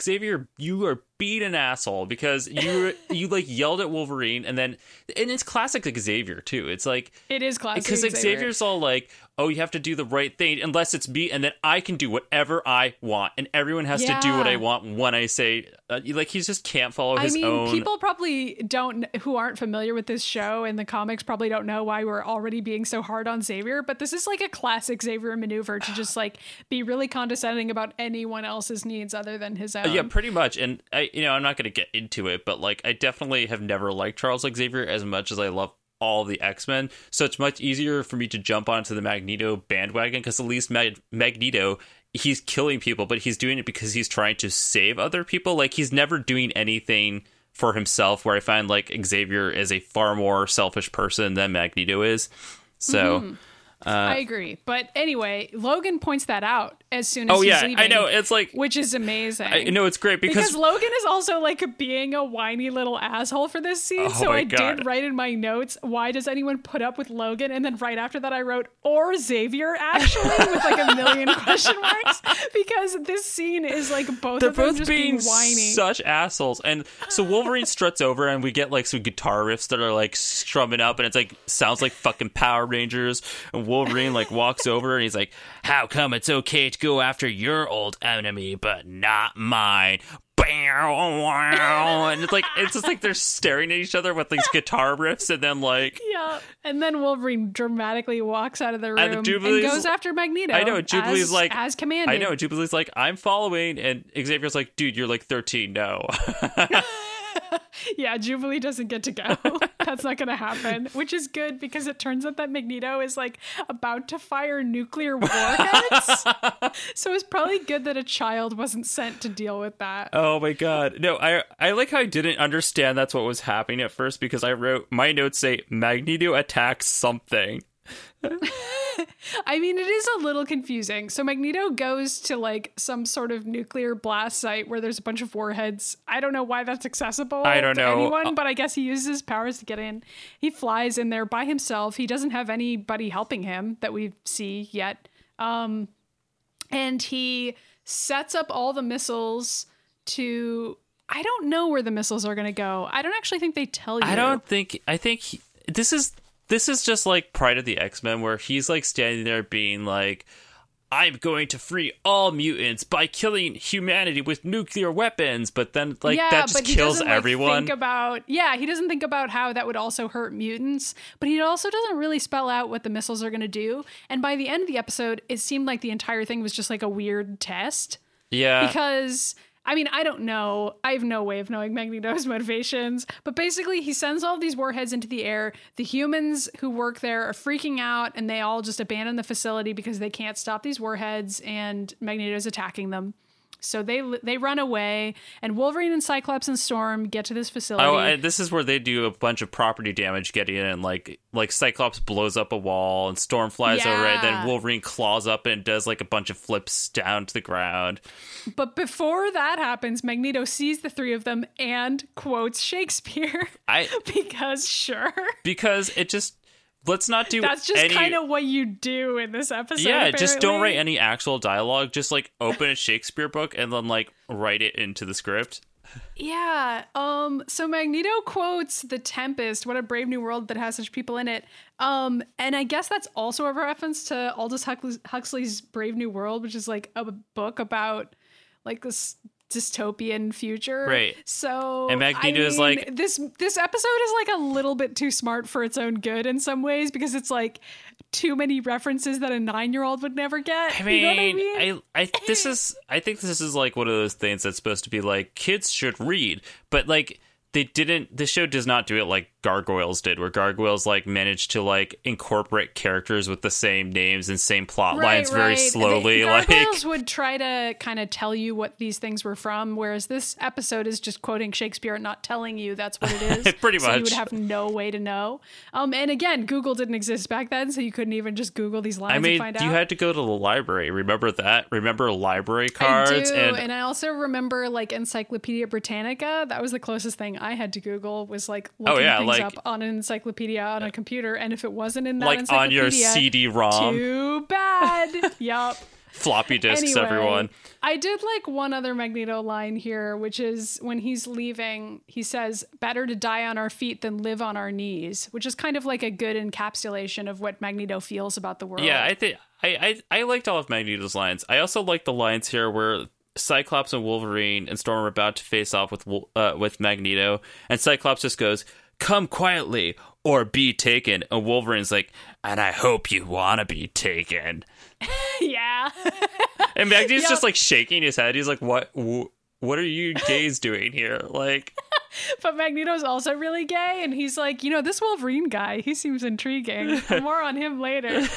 Xavier, you are being an asshole because you you like yelled at Wolverine and then and it's classic Xavier too. It's like It is classic. because Xavier. Xavier's all like, "Oh, you have to do the right thing unless it's me, and then I can do whatever I want, and everyone has to do what I want when I say." Uh, like he just can't follow I his mean, own. people probably don't who aren't familiar with this show and the comics probably don't know why we're already being so hard on Xavier, but this is like a classic Xavier maneuver to just like be really condescending about anyone else's needs other than his own. yeah, pretty much. And I, you know, I'm not going to get into it, but like, I definitely have never liked Charles Xavier as much as I love all the X Men. So it's much easier for me to jump onto the Magneto bandwagon because at least Mag- Magneto. He's killing people, but he's doing it because he's trying to save other people. Like he's never doing anything for himself. Where I find like Xavier is a far more selfish person than Magneto is. So, Mm-hmm. Uh, I agree. But anyway, Logan points that out as soon as oh he's yeah, leaving. I know. It's like which is amazing. I know it's great because, because Logan is also like being a whiny little asshole for this scene. Oh so I God. did write in my notes, why does anyone put up with Logan? And then right after that, I wrote, or Xavier, actually, with like a million question marks. Because this scene is like both they're of them both just being being whiny. such assholes. And so Wolverine struts over, and we get like some guitar riffs that are like strumming up, and it's like sounds like fucking Power Rangers. And Wolverine like walks over, and he's like, "How come it's okay to go after your old enemy, but not mine?" And it's like it's just like they're staring at each other with these guitar riffs, and then like yeah. And then Wolverine dramatically walks out of the room And and, goes after Magneto. I know Jubilee's as, like as commanded. I know Jubilee's like I'm following, and Xavier's like, "Dude, you're like 13. No." Yeah, Jubilee doesn't get to go. That's not going to happen, which is good because it turns out that Magneto is like about to fire nuclear warheads. so it's probably good that a child wasn't sent to deal with that. Oh my god. No, I I like how I didn't understand that's what was happening at first because I wrote my notes say Magneto attacks something. I mean, it is a little confusing. So Magneto goes to like some sort of nuclear blast site where there's a bunch of warheads. I don't know why that's accessible I don't to know. anyone, but I guess he uses his powers to get in. He flies in there by himself. He doesn't have anybody helping him that we see yet. Um, and he sets up all the missiles to. I don't know where the missiles are going to go. I don't actually think they tell you. I don't think. I think he, this is this is just like Pryde of the X Men, where he's like standing there being like, "I'm going to free all mutants by killing humanity with nuclear weapons," but then like yeah, that just but he kills doesn't, like, everyone. Think about yeah, he doesn't think about how that would also hurt mutants, but he also doesn't really spell out what the missiles are going to do. And by the end of the episode, it seemed like the entire thing was just like a weird test yeah, because. I mean, I don't know. I have no way of knowing Magneto's motivations. But basically, he sends all these warheads into the air. The humans who work there are freaking out, and they all just abandon the facility because they can't stop these warheads, and Magneto's attacking them. So they they run away, and Wolverine and Cyclops and Storm get to this facility. Oh, and this is where they do a bunch of property damage getting in. Like, like Cyclops blows up a wall, and Storm flies over it. Then Wolverine claws up and does like a bunch of flips down to the ground. but before that happens, Magneto sees the three of them and quotes Shakespeare I because sure, because it just let's not do that's just any, kind of what you do in this episode. yeah. Just don't write any actual dialogue. Just like open a Shakespeare book and then like write it into the script. Yeah. Um. So Magneto quotes The Tempest. What a brave new world that has such people in it. Um. And I guess that's also a reference to Aldous Huxley's, Huxley's Brave New World, which is like a book about like this dystopian future. Right. So And Magneto I is mean, like- this. This episode is like a little bit too smart for its own good in some ways because it's like too many references that a nine year old would never get. I mean, you know what I mean? I, I, this is, I think this is like one of those things that's supposed to be like kids should read, but like they didn't. The show does not do it like Gargoyles did, where Gargoyles like managed to like incorporate characters with the same names and same plot lines very slowly. The like, Gargoyles would try to kind of tell you what these things were from, whereas this episode is just quoting Shakespeare and not telling you that's what it is. Pretty so you would have no way to know. Um, and again, Google didn't exist back then, so you couldn't even just Google these lines I mean, and find you out. had to go to the library. Remember that? Remember library cards I do, and and, I also remember like Encyclopedia Britannica. That was the closest thing I had to Google was like oh, looking Oh, yeah, things like- up on an encyclopedia on a computer, and if it wasn't in that like on your CD-ROM, too bad. yup. floppy disks. Anyway, everyone. I did like one other Magneto line here, which is when he's leaving, he says, Better to die on our feet than live on our knees, which is kind of like a good encapsulation of what Magneto feels about the world. Yeah, I think I, I I liked all of Magneto's lines. I also like the lines here where Cyclops and Wolverine and Storm are about to face off with uh, with Magneto, and Cyclops just goes, "Come quietly or be taken." And Wolverine's like, "And I hope you want to be taken." yeah. And Magneto's Yep. just like shaking his head. He's like, "What? Wh- what are you gays doing here?" Like, but Magneto's also really gay, and he's like, you know, this Wolverine guy, he seems intriguing. More on him later.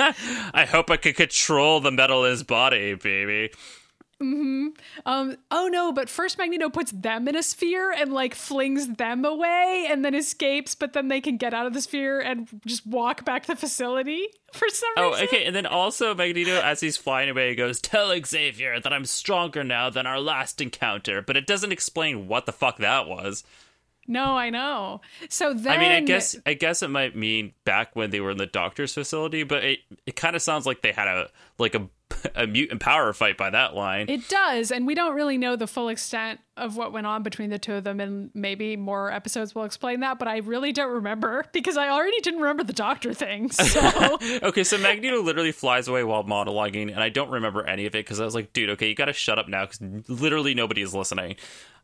I hope I can control the metal in his body, baby. Um, oh no, but first Magneto puts them in a sphere and like flings them away and then escapes, but then they can get out of the sphere and just walk back to the facility for some Oh, reason. Oh, okay. And then also Magneto, as he's flying away, goes, "Tell Xavier that I'm stronger now than our last encounter." But it doesn't explain what the fuck that was. No, I know. So then I mean, I guess I guess it might mean back when they were in the doctor's facility, but it it kind of sounds like they had a like a a mutant power fight by that line. it does, and we don't really know the full extent of what went on between the two of them, and maybe more episodes will explain that. But I really don't remember because I already didn't remember the doctor thing. So okay, so Magneto literally flies away while monologuing, and I don't remember any of it because I was like, dude, okay, you got to shut up now because literally nobody is listening.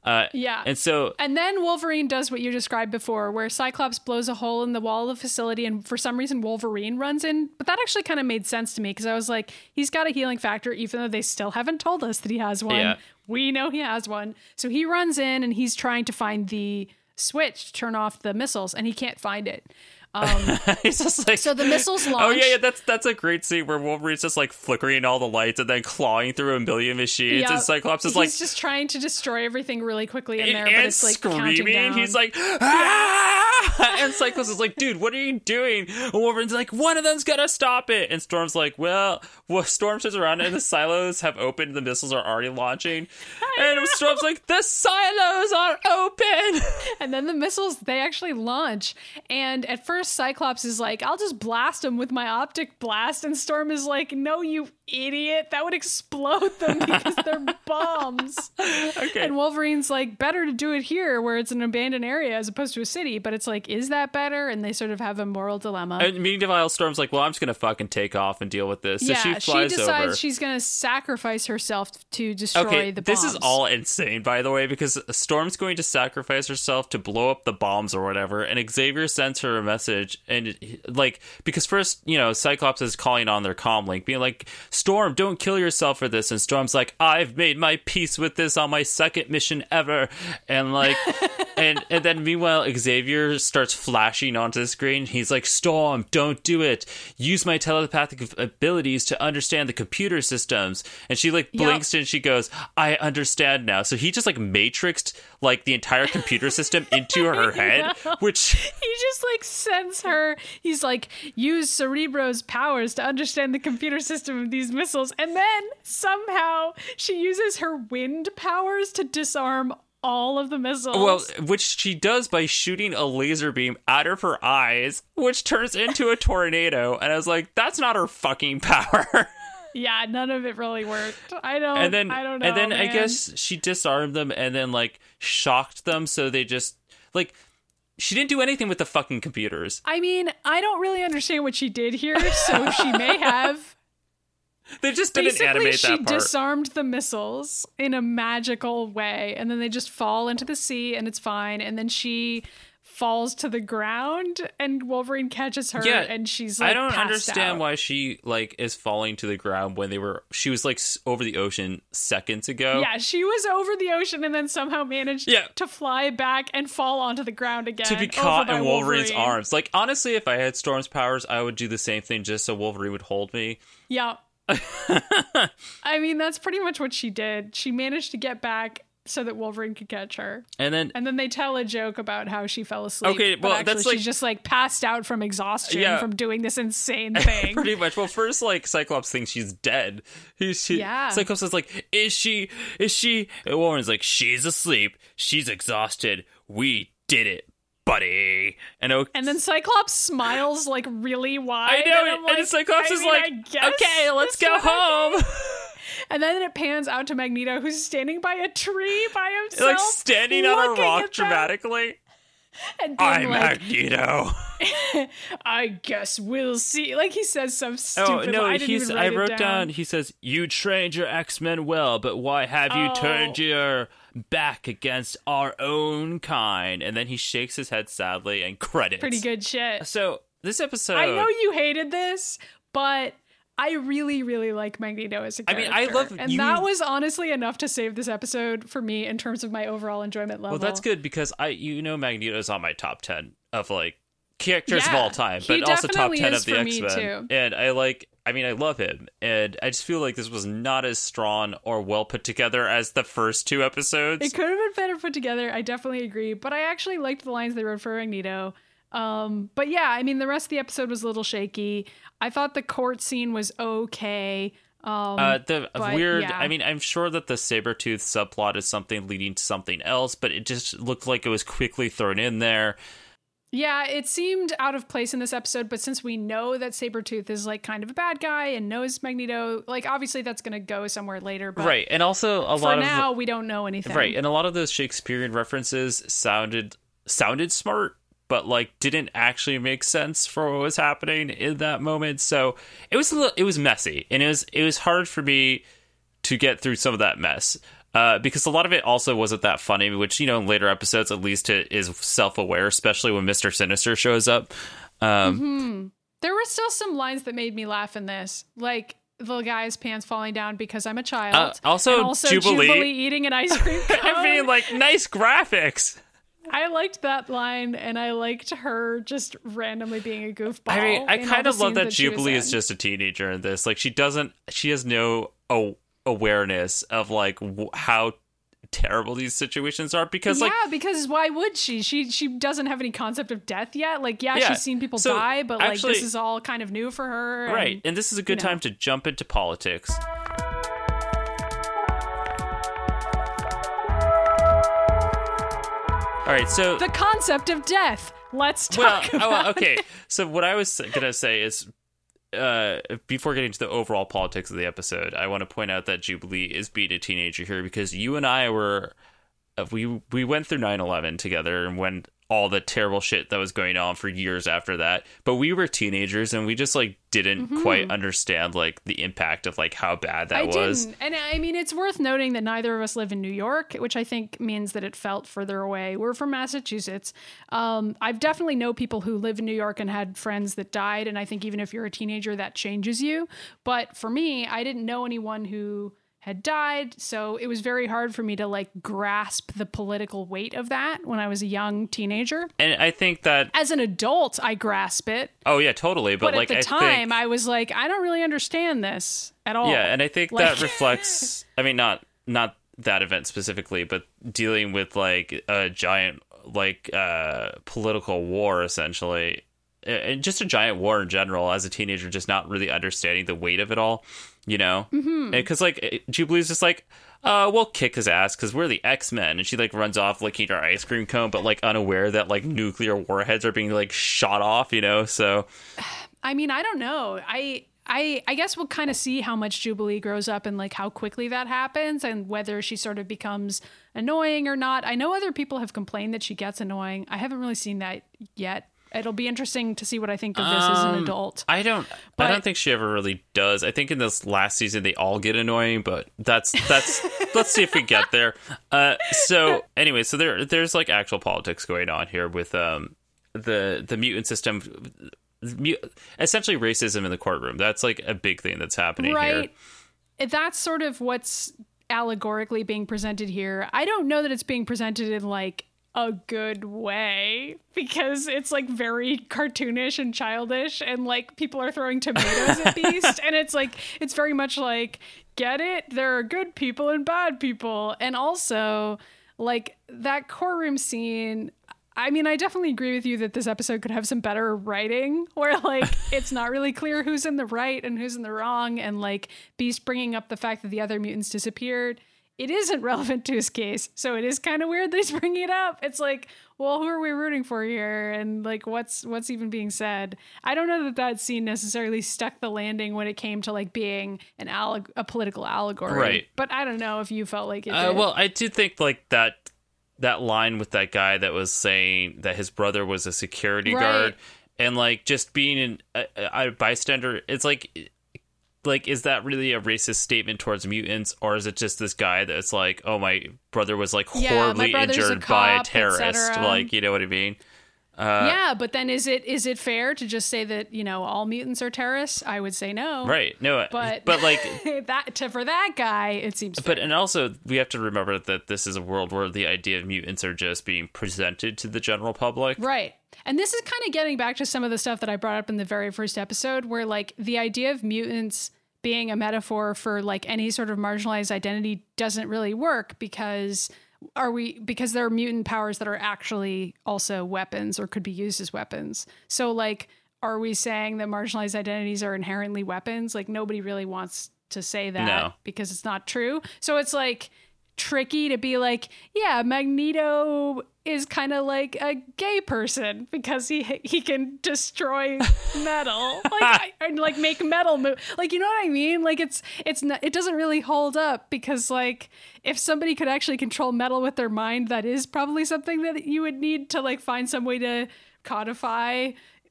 Uh, Yeah. and so And then Wolverine does what you described before, where Cyclops blows a hole in the wall of the facility, and for some reason Wolverine runs in. But that actually kind of made sense to me because I was like, he's got a healing factor, even though they still haven't told us that he has one. Yeah. We know he has one. So he runs in and he's trying to find the switch to turn off the missiles, and he can't find it. Um, He's just like so the missiles launch. Oh yeah, yeah, that's that's a great scene where Wolverine's just like flickering all the lights and then clawing through a million machines, Yeah. and Cyclops is he's like just trying to destroy everything really quickly in and, there, but it's like counting screaming. down. He's like, ah! Ah! And Cyclops is like, dude, what are you doing? And Wolverine's like, one of them's gonna stop it. And Storm's like, well, well Storm turns around and the silos have opened, the missiles are already launching. And Storm's like, the silos are open. And then the missiles, they actually launch. And at first, Cyclops is like, I'll just blast them with my optic blast. And Storm is like, No, you idiot. That would explode them because they're bombs. Okay. And Wolverine's like, Better to do it here where it's an abandoned area as opposed to a city. But it's like, Like, is that better? And they sort of have a moral dilemma. And meanwhile, Storm's like, well, I'm just gonna fucking take off and deal with this. So yeah, she flies decides over. she's going to sacrifice herself to destroy Okay, the bombs. this is all insane, by the way, because Storm's going to sacrifice herself to blow up the bombs or whatever, and Xavier sends her a message, and like, because first, you know, Cyclops is calling on their comm link, being like, Storm, don't kill yourself for this, and Storm's like, I've made my peace with this on my second mission ever, and like, and and then meanwhile, Xavier starts flashing onto the screen. He's like, Storm, don't do it. Use my telepathic abilities to understand the computer systems, and she like Yep. blinks and she goes, I understand now. So he just like matrixed like the entire computer system into her head, which he just like sends her he's like use cerebro's powers to understand the computer system of these missiles and then somehow she uses her wind powers to disarm all of the missiles well, which she does by shooting a laser beam out of her eyes, which turns into a tornado. And I was like, that's not her fucking power. yeah none of it really worked i don't and then i don't know and then I guess she disarmed them and then like shocked them so they just like she didn't do anything with the fucking computers. i mean i don't really understand what she did here so she may have They just didn't basically animate she that part. disarmed the missiles in a magical way and then they just fall into the sea and it's fine and then she falls to the ground and wolverine catches her Yeah, and she's like I don't passed understand out. why she like is falling to the ground when they were she was like s- over the ocean seconds ago. yeah she was over the ocean and then somehow managed Yeah. to fly back and fall onto the ground again To be over caught by in Wolverine's Wolverine. arms. Like honestly, if I had Storm's powers, I would do the same thing just so Wolverine would hold me. yeah i mean that's pretty much what she did she managed to get back so that wolverine could catch her And then And then they tell a joke about how she fell asleep. Okay, well, actually that's like- she's just like passed out from exhaustion Yeah. from doing this insane thing. pretty much well first like Cyclops thinks she's dead. He's she, Yeah. Cyclops is like, Is she is she and Warren's like, She's asleep, she's exhausted. We did it, buddy. And o- and then Cyclops smiles like really wide. I know and, like, and Cyclops I is mean, like, okay, let's go home. And then it pans out to Magneto, who's standing by a tree by himself, like standing on a rock dramatically. and I'm like, Magneto. "I guess we'll see." Like he says some stupid. Oh no. I he's. I wrote down. down. He says, "You trained your X Men well, but why have you Oh. turned your back against our own kind?" And then he shakes his head sadly and credits. Pretty good shit. So this episode, I know you hated this, but I really, really like Magneto as a character. I mean, I love him. and you- that was honestly enough to save this episode for me in terms of my overall enjoyment level. Well, that's good because I, you know, Magneto's on my top ten of like characters of all time, but also top ten of the X Men. And I like. I mean, I love him, and I just feel like this was not as strong or well put together as the first two episodes. It could have been better put together. I definitely agree, but I actually liked the lines they wrote for Magneto. Um, but yeah, I mean, the rest of the episode was a little shaky. I thought the court scene was okay. Um, Uh, the but, weird. yeah. I mean, I'm sure that the Sabretooth subplot is something leading to something else, but it just looked like it was quickly thrown in there. Yeah, it seemed out of place in this episode, but since we know that Sabretooth is like kind of a bad guy and knows Magneto, like obviously that's going to go somewhere later. But right, and also a lot now, of now, we don't know anything. right, and a lot of those Shakespearean references sounded sounded smart, but like didn't actually make sense for what was happening in that moment. So it was a little, it was messy, and it was it was hard for me to get through some of that mess. Uh, because a lot of it also wasn't that funny, which you know in later episodes at least it is self-aware, especially when Mister Sinister shows up. Um, There were still some lines that made me laugh in this, like the guy's pants falling down because I'm a child. Uh, also and also Jubilee. eating an ice cream cone. I mean, like nice graphics. I liked that line, and I liked her just randomly being a goofball. I mean, I kind of love scenes that Jubilee is just a teenager in this. Like, she doesn't, she has no oh, awareness of like w- how terrible these situations are because yeah, like because why would she? She she doesn't have any concept of death yet. Like, yeah, Yeah, she's seen people so die, but like actually- this is all kind of new for her. right and this is a good you know. time to jump into politics all right so the concept of death. Let's well, talk oh, about. well, okay. So what I was gonna say is, uh, before getting to the overall politics of the episode, I want to point out that Jubilee is being a teenager here because you and I were, uh, we we went through 9-11 together and when all the terrible shit that was going on for years after that. But we were teenagers and we just like didn't quite understand like the impact of like how bad that Mm-hmm. I was. didn't. And I mean, it's worth noting that neither of us live in New York, which I think means that it felt further away. We're from Massachusetts. Um, I've definitely know people who live in New York and had friends that died. And I think even if you're a teenager, that changes you. But for me, I didn't know anyone who had died. So it was very hard for me to like grasp the political weight of that when I was a young teenager. And I think that As an adult, I grasp it. oh yeah, totally. But, But, like at the I time, think, I was like, I don't really understand this at all. Yeah, and I think Like- that reflects. I mean, not not that event specifically, but dealing with like a giant like uh political war essentially, and just a giant war in general. As a teenager, just not really understanding the weight of it all, you know, because like Jubilee's just like. Uh, we'll kick his ass because we're the X Men, and she like runs off licking her ice cream cone, but like unaware that like nuclear warheads are being like shot off, you know. So I mean, I don't know. I I I guess we'll kind of see how much Jubilee grows up and like how quickly that happens and whether she sort of becomes annoying or not. I know other people have complained that she gets annoying. I haven't really seen that yet. It'll be interesting to see what I think of this as an Um, adult. I don't. I don't think she ever really does. I think in this last season they all get annoying, but that's that's. let's see if we get there. Uh, so anyway, so there there's like actual politics going on here with um the the mutant system. Essentially, racism in the courtroom. That's like a big thing that's happening here. Right. That's sort of what's allegorically being presented here. I don't know that it's being presented in like a good way because it's like very cartoonish and childish and like people are throwing tomatoes at Beast. And it's like it's very much like get it? There are good people and bad people. And also like that courtroom scene I mean, I definitely agree with you that this episode could have some better writing where, like, it's not really clear who's in the right and who's in the wrong. And, like, Beast bringing up the fact that the other mutants disappeared, it isn't relevant to his case. So it is kind of weird that he's bringing it up. It's like, well, who are we rooting for here? And, like, what's what's even being said? I don't know that that scene necessarily stuck the landing when it came to, like, being an alleg- a political allegory. Right. But I don't know if you felt like it Uh, well, I do think like that that line with that guy that was saying that his brother was a security Right. guard and like just being an, a, a bystander. It's like like is that really a racist statement towards mutants or is it just this guy that's like oh my brother was like Yeah, my horribly a injured by a terrorist like you know what i mean uh, yeah, but then is it is it fair to just say that you know all mutants are terrorists? I would say no. right no uh, But but like that to for that guy, it seems. But fair. and also we have to remember that this is a world where the idea of mutants are just being presented to the general public. right. And this is kind of getting back to some of the stuff that I brought up in the very first episode, where like the idea of mutants being a metaphor for like any sort of marginalized identity doesn't really work because are we because there are mutant powers that are actually also weapons or could be used as weapons. So like are we saying that marginalized identities are inherently weapons? Like nobody really wants to say that No. because it's not true. So it's like tricky to be like, yeah, Magneto is kind of like a gay person because he he can destroy metal, like and like make metal move. Like you know what I mean? Like it's it's not it doesn't really hold up because like if somebody could actually control metal with their mind, that is probably something that you would need to like find some way to codify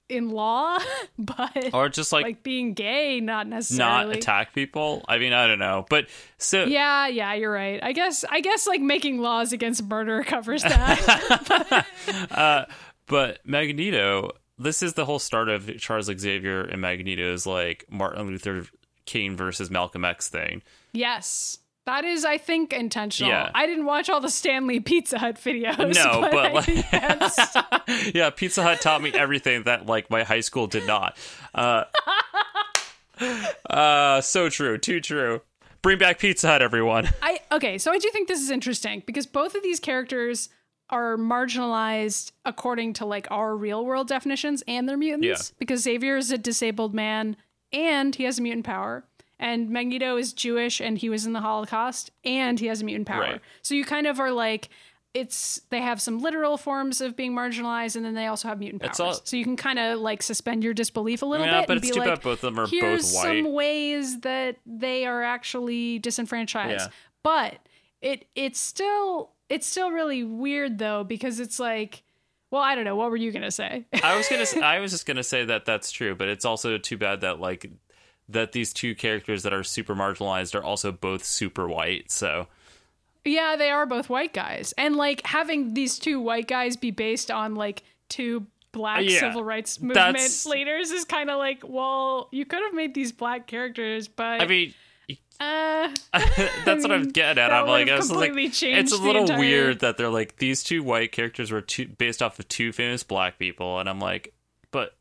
in law, but Or just like, like being gay, not necessarily not attack people. I mean, I don't know. But so Yeah, yeah, you're right. I guess I guess like making laws against murder covers that. Uh, but Magneto, this is the whole start of Charles Xavier and Magneto's like Martin Luther King versus Malcolm X thing. yes. That is, I think, intentional. Yeah. I didn't watch all the Stan Lee Pizza Hut videos. No, but, but like- that's yeah, Pizza Hut taught me everything that like my high school did not. Uh, uh so true, too true. Bring back Pizza Hut, everyone. I Okay, so I do think this is interesting because both of these characters are marginalized according to like our real world definitions and they're mutants Yeah. because Xavier is a disabled man and he has a mutant power and Magneto is Jewish and he was in the Holocaust and he has a mutant power. Right. So you kind of are like it's they have some literal forms of being marginalized and then they also have mutant powers. All- so you can kind of like suspend your disbelief a little Yeah, bit but and it's be too like bad both of them are here's both white. some ways that they are actually disenfranchised. Yeah. But it it's still it's still really weird though because it's like well I don't know what were you gonna say I was gonna. I was just gonna say that that's true, but it's also too bad that like that these two characters that are super marginalized are also both super white. So yeah they are both white guys and like having these two white guys be based on like two black Uh, Yeah, civil rights movement leaders is kind of like well you could have made these black characters but I mean, uh that's what I'm getting at. I'm like, I was like, it's a little entire- weird that they're like these two white characters were two, based off of two famous black people, and I'm like, but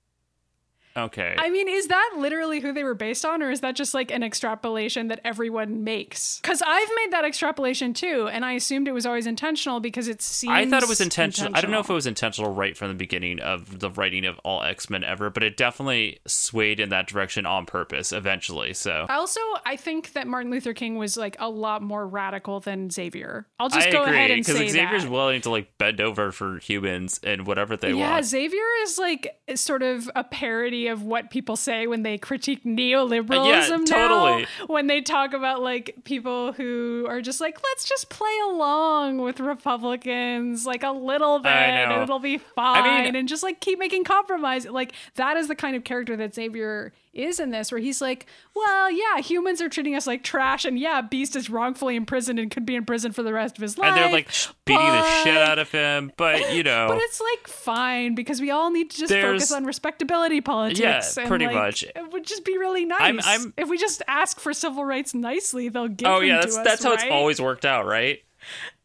okay. I mean, is that literally who they were based on, or is that just like an extrapolation that everyone makes? Because I've made that extrapolation too, and I assumed it was always intentional because it seems. I thought it was intentional. I don't know if it was intentional right from the beginning of the writing of all X Men ever, but it definitely swayed in that direction on purpose eventually. So Also, I think that Martin Luther King was like a lot more radical than Xavier. I'll just I go agree ahead and because say Xavier's that. willing to like bend over for humans and whatever they yeah, want. Yeah, Xavier is like sort of a parody of what people say when they critique neoliberalism Yeah, totally. now. When they talk about like people who are just like, let's just play along with Republicans like a little bit and it'll be fine mean- and just like keep making compromise. Like that is the kind of character that Xavier is in this, where he's like, well, yeah, humans are treating us like trash, and yeah, Beast is wrongfully imprisoned and could be in prison for the rest of his life. and they're like beating the shit out of him, but you know, but it's like fine because we all need to just There's- focus on respectability politics. Yeah, and, pretty like, much. It would just be really nice I'm- I'm- if we just ask for civil rights nicely. They'll give. oh them yeah, to that's us, that's how it's always worked out, right?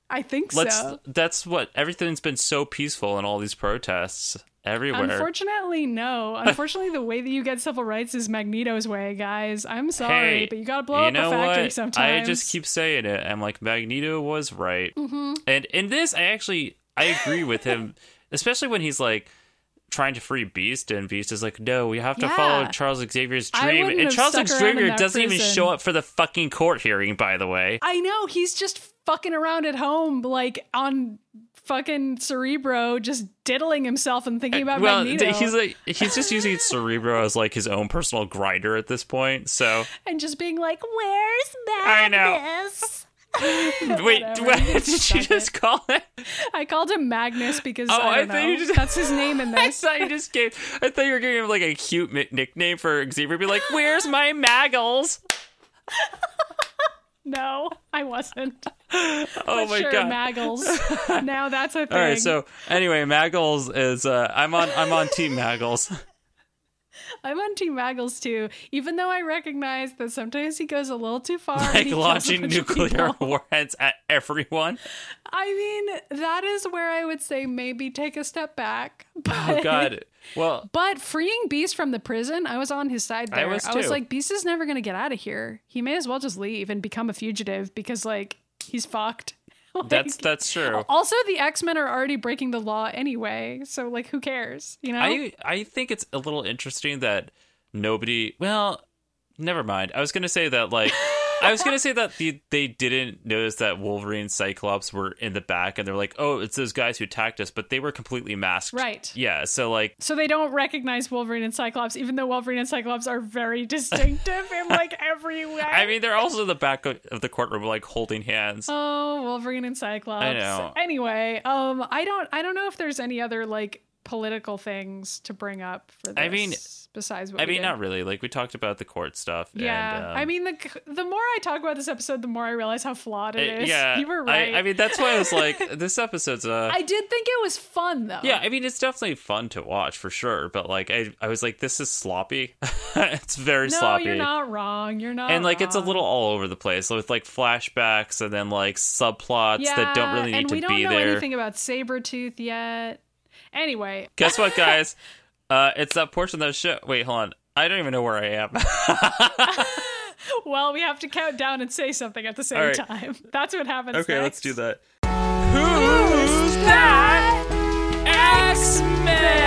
I think Let's. so. That's what everything's been so peaceful in all these protests everywhere. Unfortunately, no. Unfortunately, the way that you get civil rights is Magneto's way, guys. I'm sorry, Hey, but you gotta blow you up know a factory what? sometimes. I just keep saying it. I'm like Magneto was right, Mm-hmm. and in this, I actually I agree with him, especially when he's like trying to free Beast, and Beast is like, "No, we have to Yeah. follow Charles Xavier's dream." And Charles stuck around in Xavier doesn't even show up for the fucking court hearing, by the way. I know he's just fucking around at home, like on fucking Cerebro, just diddling himself and thinking about well, Magneto. he's like he's just using Cerebro as like his own personal Grindr at this point. So and just being like, "Where's Magnus?" I know. Magnus?" wait, what did you just call it? I called him Magnus because Oh, I I thought know. you just- That's his name in I thought you just gave. I thought you were giving him like a cute nickname for Xavier. Be like, "Where's my Maggles?" No, I wasn't. Oh But my sure, god! Maggles. now that's a thing. All right, so anyway, Maggles is. Uh, I'm on. I'm on Team Maggles. I'm on Team Maggles too, even though I recognize that sometimes he goes a little too far. like he kills a launching nuclear warheads at everyone. I mean, that is where I would say maybe take a step back. But, Oh god. Well, But freeing Beast from the prison, I was on his side there. I was too. like, Beast is never going to get out of here. He may as well just leave and become a fugitive because, like, he's fucked. Like- that's that's true. Also, the X Men are already breaking the law anyway, so like, who cares? You know? I I think it's a little interesting that nobody. Well, never mind. I was gonna say that like I was gonna say that the, they didn't notice that Wolverine and Cyclops were in the back, and they're like, "Oh, it's those guys who attacked us," but they were completely masked. Right. Yeah. So like, so they don't recognize Wolverine and Cyclops, even though Wolverine and Cyclops are very distinctive in like every way. I mean, they're also in the back of the courtroom, like holding hands. Oh, Wolverine and Cyclops. I know. Anyway, um, I don't, I don't know if there's any other like political things to bring up for this. I mean- besides what I mean, not really. Like we talked about the court stuff. Yeah, and, um, I mean, the the more I talk about this episode, the more I realize how flawed it uh, is. yeah. you were right. I, I mean, that's why I was like, this episode's uh. I did think it was fun though. yeah, I mean it's definitely fun to watch for sure, but like I, I was like, this is sloppy. it's very no, sloppy. you're not wrong. You're not. and like it's a little all over the place with like flashbacks and then like subplots yeah, that don't really need and to we don't be know there. anything about Sabretooth yet. Anyway, Guess what, guys? Uh, it's that portion of the show. Wait, hold on. I don't even know where I am. well, we have to count down and say something at the same right. time. That's what happens. Okay, let's do that. Who's that X-Men?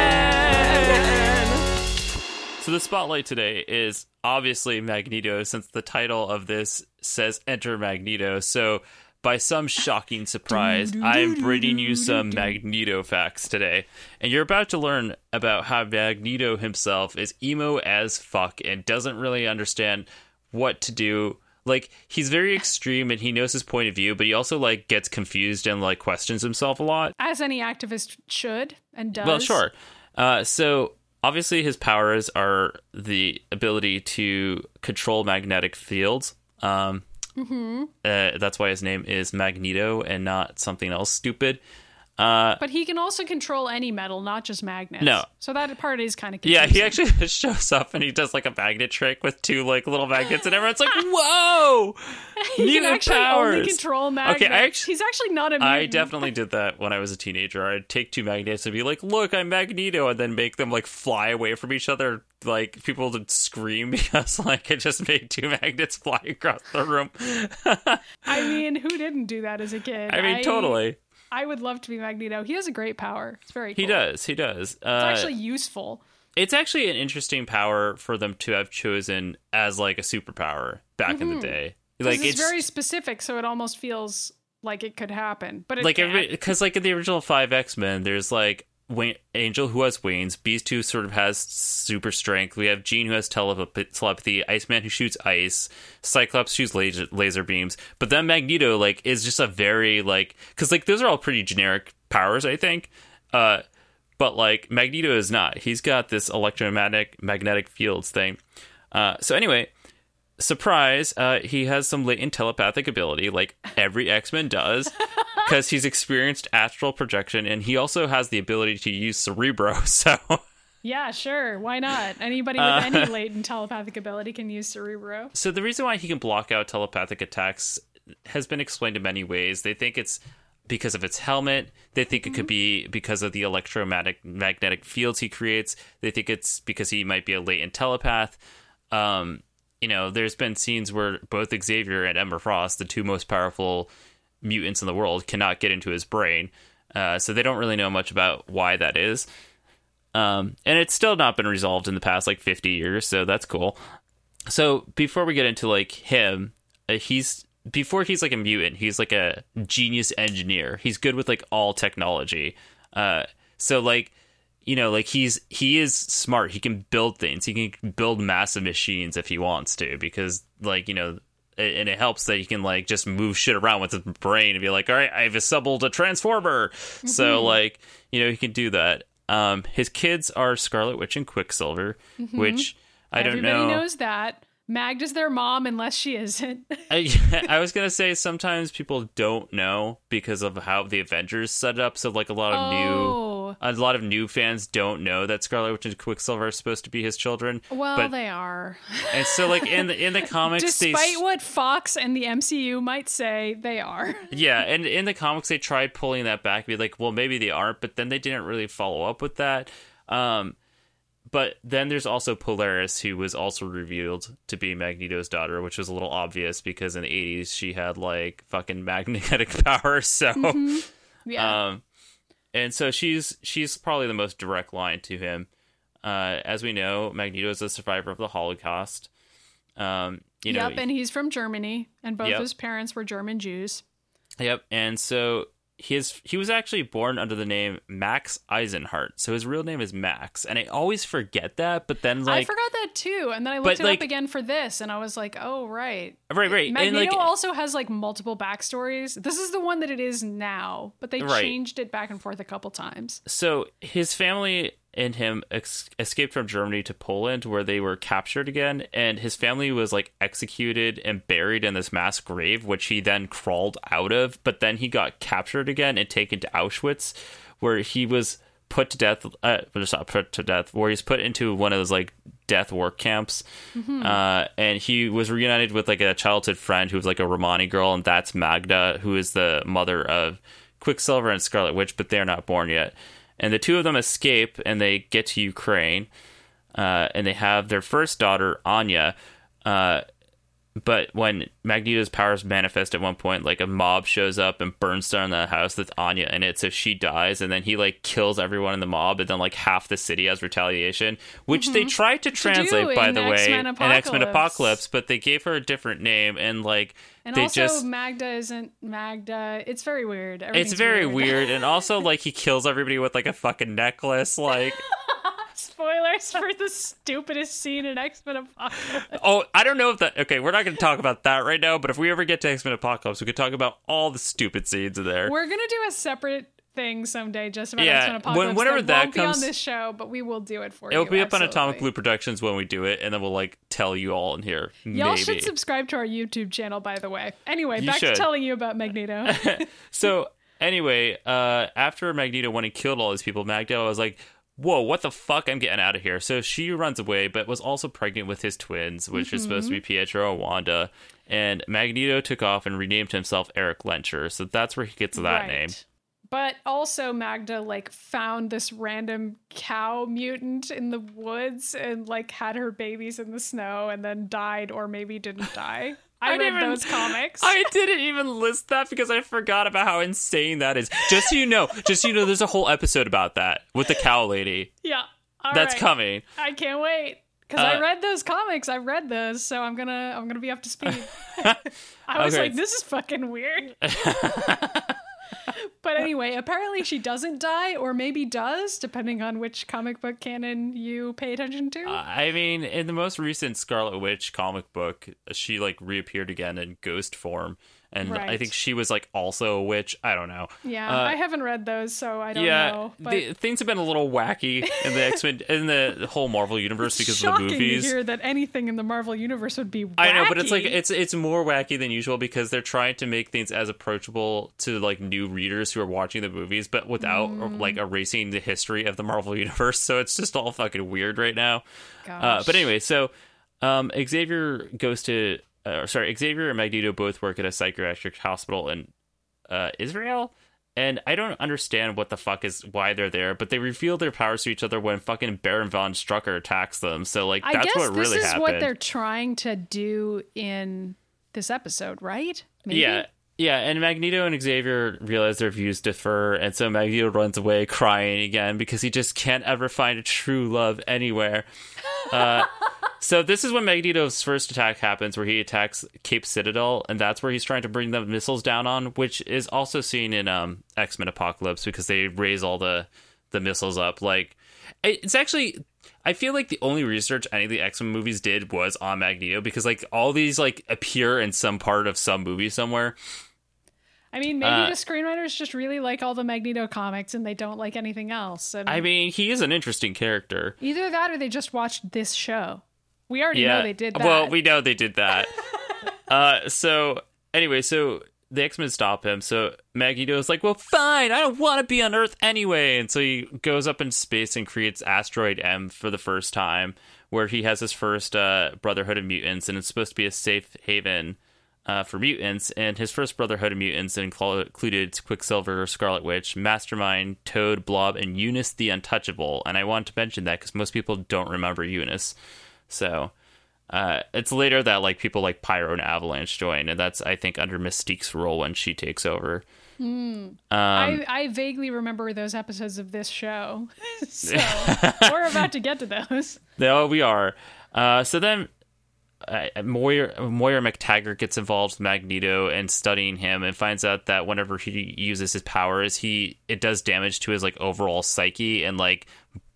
So the spotlight today is obviously Magneto since the title of this says Enter Magneto. So by some shocking surprise, I'm bringing you some Magneto facts today. And you're about to learn about how Magneto himself is emo as fuck and doesn't really understand what to do. Like he's very extreme and he knows his point of view, but he also like gets confused and like questions himself a lot. As any activist should and does. Well, sure. Uh, so obviously, his powers are the ability to control magnetic fields. Um, Mm-hmm. uh, that's why his name is Magneto and not something else stupid. Uh, But he can also control any metal, not just magnets. No. So that part is kind of yeah, he actually shows up and he does like a magnet trick with two like little magnets, and everyone's like, "Whoa!" he can mutant actually only powers. control magnets. Okay, I actually- He's actually not a mutant. I definitely did that when I was a teenager. I'd take two magnets and be like, "Look, I'm Magneto," and then make them like fly away from each other. Like people would scream because like I just made two magnets fly across the room. I mean, who didn't do that as a kid? I mean, totally. I would love to be Magneto. He has a great power. It's very cool. He does. He does. Uh, It's actually useful. it's actually an interesting power for them to have chosen as like a superpower back in the day. Like it's, it's very specific, so it almost feels like it could happen. But it like because like in the original five X Men, there's like Angel who has wings, Beast who sort of has super strength. We have Jean who has telepathy, telepathy Iceman who shoots ice, Cyclops shoots laser, laser beams. But then Magneto like is just a very like because like those are all pretty generic powers, I think. Uh, but like Magneto is not. He's got this electromagnetic magnetic fields thing. Uh, so anyway, surprise, uh, he has some latent telepathic ability, like every X Men does, because he's experienced astral projection, and he also has the ability to use Cerebro. So yeah, sure. Why not? Anybody with Uh, any latent telepathic ability can use Cerebro. So the reason why he can block out telepathic attacks has been explained in many ways. They think it's because of its helmet. They think it could be because of the electromagnetic magnetic fields he creates. They think it's because he might be a latent telepath. Um, you know, there's been scenes where both Xavier and Emma Frost, the two most powerful mutants in the world, cannot get into his brain. Uh, so they don't really know much about why that is. Um, and it's still not been resolved in the past like 50 years, so that's cool. So before we get into like him, uh, he's before he's like a mutant, he's like a genius engineer. He's good with like all technology. Uh, so like you know, like he's he is smart. He can build things. He can build massive machines if he wants to, because like you know, and it helps that he can like just move shit around with his brain and be like, all right, I've assembled a transformer. So like you know, he can do that. Um, his kids are Scarlet Witch and Quicksilver, which I don't know. Everybody knows that. Magda is their mom unless she isn't. I, I was gonna say sometimes people don't know because of how the Avengers set up. So like a lot of new, a lot of new fans don't know that Scarlet Witch and Quicksilver are supposed to be his children. Well, but they are. and so like in the in the comics, they Despite what Fox and the MCU might say, they are. yeah, and in the comics they tried pulling that back, be like, well maybe they aren't, but then they didn't really follow up with that. Um, but then there's also Polaris, who was also revealed to be Magneto's daughter, which was a little obvious because in the 80s she had like fucking magnetic power. So, Yeah. um, and so she's she's probably the most direct line to him. Uh, as we know, Magneto is a survivor of the Holocaust. Um, you know, yep, and he's from Germany, and both Yep. his parents were German Jews. Yep, and so his he was actually born under the name Max Eisenhardt. So his real name is Max, and I always forget that. But then like I forgot that too, and then I But, looked it like- up again for this, and I was like, "Oh, right." right, right, and Magneto like also has like multiple backstories. This is the one that it is now, but they Right. changed it back and forth a couple times. so his family and him ex- escaped from Germany to Poland, where they were captured again, and his family was like executed and buried in this mass grave, which he then crawled out of. But then he got captured again and taken to Auschwitz, where he was put to death. Uh, just not put to death, where he's put into one of those like death work camps. Uh, and he was reunited with like a childhood friend who was like a Romani girl, and that's Magda, who is the mother of Quicksilver and Scarlet Witch, but they're not born yet. And the two of them escape and they get to Ukraine, uh, and they have their first daughter, Anya. Uh, but when Magneto's powers manifest at one point, like a mob shows up and burns down the house that's Anya in it, so she dies, and then he like kills everyone in the mob, and then like half the city as retaliation, which they mm-hmm. tried to translate, do by the way, X-Men in X Men Apocalypse. Apocalypse, but they gave her a different name, and like And they also, just Magda isn't Magda. It's very weird. it's very weird, and also like he kills everybody with like a fucking necklace, like. Spoilers for the stupidest scene in X Men Apocalypse. Oh, I don't know if that. Okay, we're not going to talk about that right now. But if we ever get to X Men Apocalypse, we could talk about all the stupid scenes in there. We're gonna do a separate thing someday just about Yeah, X Men when- Apocalypse. whenever that, that won't be on this show, but we will do it for you. It'll you. be up on Atomic. Blue Productions when we do it, and then we'll like tell you all in here. Y'all maybe. should subscribe to our YouTube channel, by the way. Anyway, You back should. to telling you about Magneto. so anyway, uh, after Magneto went and killed all these people, Magneto was like, "Whoa, what the fuck? I'm getting out of here." So she runs away, but was also pregnant with his twins, which is supposed to be mm-hmm. Pietro and Wanda. And Magneto took off and renamed himself Erik Lehnsherr. So that's where he gets that Right. name. But also Magda like found this random cow mutant in the woods and like had her babies in the snow and then died or maybe didn't die. I, I read didn't even- those comics. I didn't even list that because I forgot about how insane that is. Just so you know, just so you know, there's a whole episode about that with the cow lady. yeah. all That's right. coming. I can't wait. Because Uh, I read those comics. I read those, so I'm gonna I'm gonna be up to speed. I was Okay. like, this is fucking weird. but anyway, apparently she doesn't die, or maybe does, depending on which comic book canon you pay attention to. Uh, I mean, in the most recent Scarlet Witch comic book, she like reappeared again in ghost form, and I think she was like also a witch. I don't know. yeah, uh, I haven't read those, so I don't yeah, know. But the, things have been a little wacky in the X Men in the whole Marvel universe because of the movies. to hear that anything in the Marvel universe would be. Wacky. I know, but it's like it's it's more wacky than usual because they're trying to make things as approachable to like new readers who are watching the movies, but without Mm. like erasing the history of the Marvel universe. So it's just all fucking weird right now. Uh, but anyway, so um, Xavier goes to uh, sorry, Xavier and Magneto both work at a psychiatric hospital in uh, Israel. And I don't understand what the fuck is why they're there, but they reveal their powers to each other when fucking Baron von Strucker attacks them. So like I that's guess what this really is happened. what they're trying to do in this episode, right? Maybe? Yeah. Yeah, and Magneto and Xavier realize their views differ, and so Magneto runs away crying again because he just can't ever find a true love anywhere. Uh, so this is when Magneto's first attack happens, where he attacks Cape Citadel, and that's where he's trying to bring the missiles down on, which is also seen in um, X Men Apocalypse because they raise all the the missiles up. Like it's actually. I feel like the only research any of the X Men movies did was on Magneto because like all these like appear in some part of some movie somewhere. I mean, maybe Uh, the screenwriters just really like all the Magneto comics and they don't like anything else. I mean, he is an interesting character. either that or they just watched this show. We already Yeah. know they did that. Well, we know they did that. uh, so anyway, so the X Men stop him. So Magneto's like, "Well, fine. I don't want to be on Earth anyway." And so he goes up in space and creates Asteroid M for the first time, where he has his first uh, Brotherhood of Mutants, and it's supposed to be a safe haven. Uh, for mutants, and his first Brotherhood of Mutants included Quicksilver, Scarlet Witch, Mastermind, Toad, Blob, and Unus the Untouchable. And I want to mention that because most people don't remember Unus. So uh, it's later that like people like Pyro and Avalanche join, and that's I think under Mystique's role when she takes over. Um, I, I vaguely remember those episodes of this show. so we're about to get to those. No, we are. Uh, so then uh, Moira, Moira MacTaggert gets involved with Magneto and studying him and finds out that whenever he uses his powers, he it does damage to his like overall psyche and like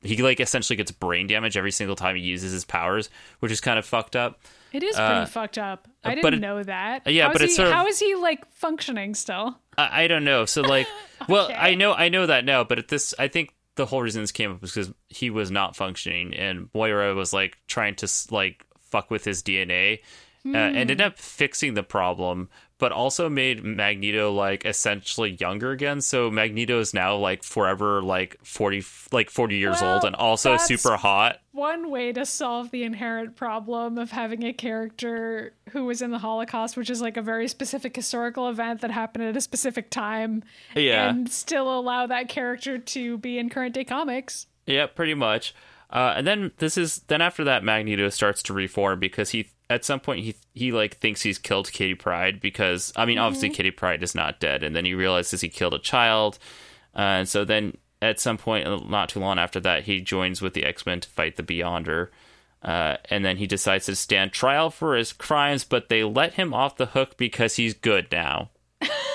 he like essentially gets brain damage every single time he uses his powers, which is kind of fucked up. It is pretty Uh, fucked up. I didn't it- know that. yeah, How but it's he, sort of- how is he like functioning still? I, I don't know. So like, well, I know I know that now, but at this, I think the whole reason this came up was because he was not functioning, and Moira was like trying to like fuck with his DNA, uh, and ended up fixing the problem, but also made Magneto like essentially younger again. So Magneto is now like forever like forty like forty years Well, old, and also super hot. One way to solve the inherent problem of having a character who was in the Holocaust, which is like a very specific historical event that happened at a specific time, Yeah. and still allow that character to be in current day comics. Yeah, pretty much. Uh, and then this is then after that Magneto starts to reform because he at some point he he like thinks he's killed Kitty Pryde because I mean obviously Kitty Pryde is not dead, and then he realizes he killed a child, uh, and so then at some point uh, not too long after that he joins with the X Men to fight the Beyonder. Uh, and then he decides to stand trial for his crimes, but they let him off the hook because he's good now.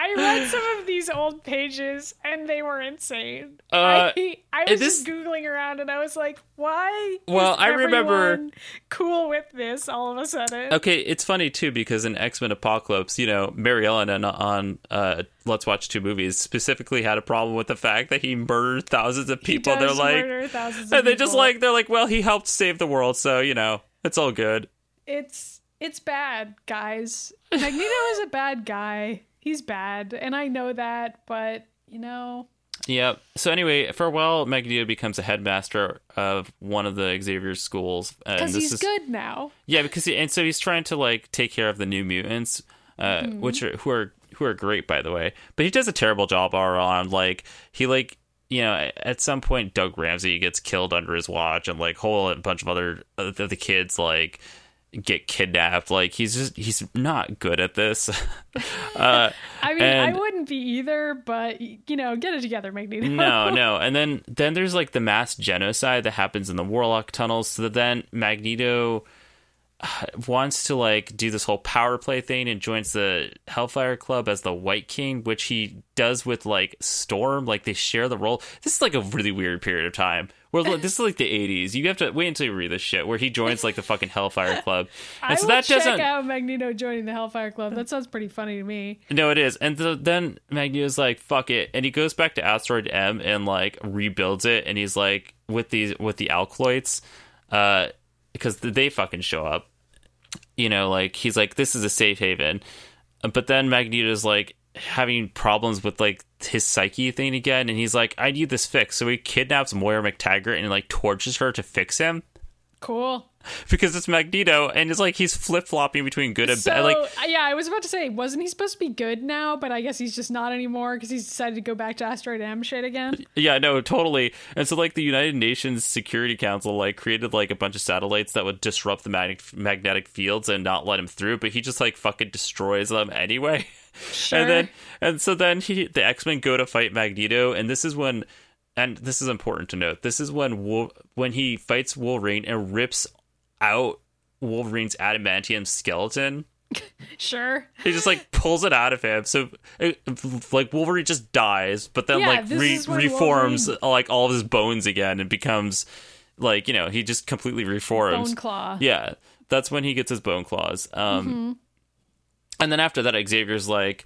I read some of these old pages and they were insane. Uh, I, I was this- just googling around and I was like, why? Well, I remember- cool with this all of a sudden. Okay, it's funny too because in X Men Apocalypse, you know, Mary Ellen on, on uh, Let's Watch Two Movies specifically had a problem with the fact that he murdered thousands of people. They're like, murder thousands of and they just like they're like, well, he helped save the world, so you know, it's all good. it's it's bad, guys. Magneto is a bad guy. He's bad, and I know that, but you know, Yeah. So anyway, for a while, Magneto becomes a headmaster of one of the Xavier schools, and because this he's is good now. yeah, because he, and so he's trying to like take care of the new mutants, uh, Mm-hmm. which are who are who are great by the way, but he does a terrible job all around. Like he like you know at some point Doug Ramsey gets killed under his watch, and like whole bunch of other of the kids like get kidnapped. Like he's just he's not good at this. uh, I mean, And- I wouldn't be either, but you know, get it together, Magneto. no, no. And then then there's like the mass genocide that happens in the Warlock tunnels. So that then Magneto wants to like do this whole power play thing and joins the Hellfire Club as the White King, which he does with like Storm. Like they share the role. This is like a really weird period of time. Where like, this is like the 80s. You have to wait until you read this shit. Where he joins like the fucking Hellfire Club, and I so that check doesn't. out Magneto joining the Hellfire Club. That sounds pretty funny to me. No, it is. And th- then Magneto's like, "Fuck it," and he goes back to Asteroid M and like rebuilds it. And he's like, with these with the Acolytes, uh, because they fucking show up. You know, like he's like, "This is a safe haven," but then Magneto's like having problems with like his psyche thing again, and he's like, "I need this fixed." So he kidnaps Moira MacTaggert and like tortures her to fix him Cool. Because it's Magneto, and it's like he's flip flopping between good and So bad. Like uh, yeah, I was about to say, wasn't he supposed to be good now? But I guess he's just not anymore because he's decided to go back to Asteroid M shit again. Yeah, no, totally. And so like the United Nations Security Council like created like a bunch of satellites that would disrupt the mag- magnetic fields and not let him through, but he just like fucking destroys them anyway. Sure. And then and so then he the X-Men go to fight Magneto and this is when and this is important to note. This is when when he fights Wolverine and rips out Wolverine's adamantium skeleton. sure. He just like pulls it out of him. So it, like Wolverine just dies, but then Yeah, like re- is when reforms like all of his bones again and becomes like you know he just completely reforms. Bone Claw. Yeah, that's when he gets his bone claws. Um, Mm-hmm. and then after that, Xavier's like.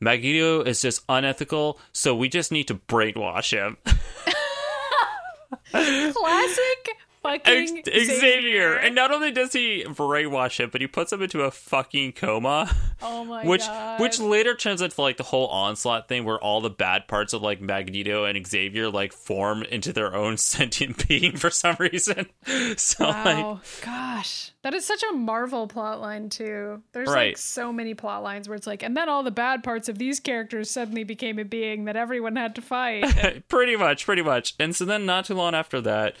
Magneto is just unethical, so we just need to brainwash him. Classic fucking X- Xavier. And not only does he brainwash him, but he puts him into a fucking coma. oh my which god. which later turns into like the whole onslaught thing where all the bad parts of like Magneto and Xavier like form into their own sentient being for some reason. So like gosh, that is such a Marvel plotline too. There's like so many plot lines where it's like, and then all the bad parts of these characters suddenly became a being that everyone had to fight. pretty much, pretty much. And so then not too long after that,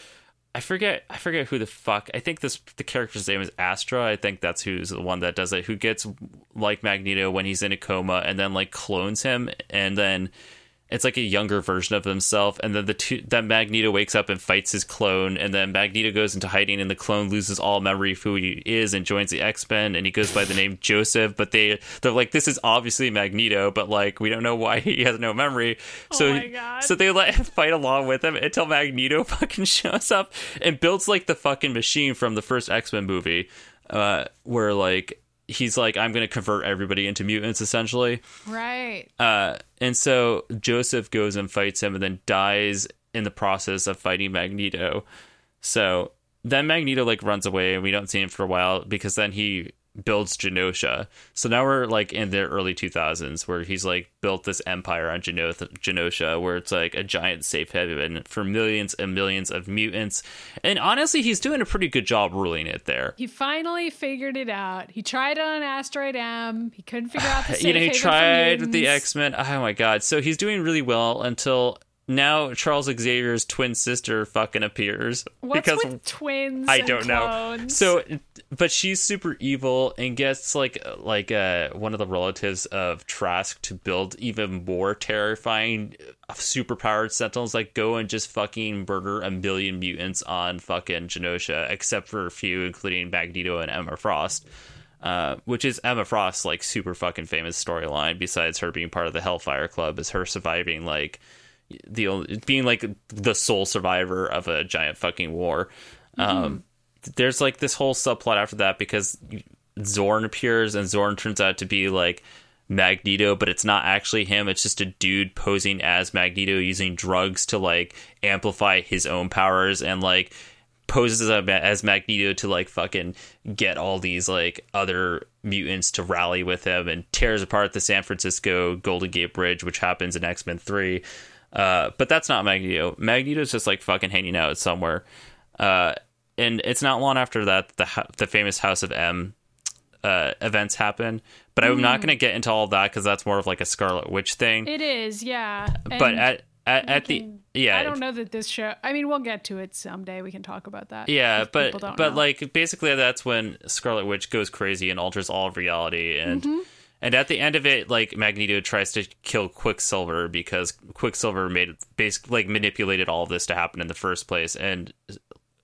I forget I forget who the fuck I think this the character's name is Astra. I think that's who's the one that does it, who gets like Magneto when he's in a coma and then like clones him and then it's like a younger version of himself and then the two that Magneto wakes up and fights his clone and then Magneto goes into hiding and the clone loses all memory of who he is and joins the X-Men and he goes by the name Joseph but they they're like this is obviously Magneto but like we don't know why he has no memory so Oh my he- God. so they let him fight along with him until Magneto fucking shows up and builds like the fucking machine from the first X-Men movie uh where like he's like I'm going to convert everybody into mutants essentially right. uh, and so Joseph goes and fights him and then dies in the process of fighting Magneto. So then Magneto like runs away and we don't see him for a while because then he builds Genosha. So now we're like in the early 2000s where he's like built this empire on Geno- Genosha where it's like a giant safe haven for millions and millions of mutants. And honestly, he's doing a pretty good job ruling it there. He finally figured it out. He tried on Asteroid M. He couldn't figure out the safe you know, he tried with the. X Men. Oh my god! So he's doing really well until now Charles Xavier's twin sister fucking appears What's because with twins? I don't know. So, but she's super evil and gets like like uh one of the relatives of Trask to build even more terrifying, uh, superpowered Sentinels. Like go and just fucking murder a million mutants on fucking Genosha, except for a few, including Magneto and Emma Frost. Uh, which is Emma Frost's like super fucking famous storyline. Besides her being part of the Hellfire Club, is her surviving like the only, being like the sole survivor of a giant fucking war. Um, there's like this whole subplot after that because Xorn appears and Xorn turns out to be like Magneto, but it's not actually him. It's just a dude posing as Magneto using drugs to like amplify his own powers and like poses as, as Magneto to like fucking get all these like other mutants to rally with him and tears apart the San Francisco Golden Gate Bridge, which happens in X Men 3. Uh, but that's not Magneto. Magneto's just like fucking hanging out somewhere. Uh, and it's not long after that the the famous House of M uh, events happen. But I'm not going to get into all of that because that's more of like a Scarlet Witch thing. it is, yeah. but And at at, at the yeah, I don't know that this show. I mean, we'll get to it someday. We can talk about that. Yeah, but but know. like basically that's when Scarlet Witch goes crazy and alters all of reality and Mm-hmm. And at the end of it like Magneto tries to kill Quicksilver because Quicksilver made basically like manipulated all of this to happen in the first place. And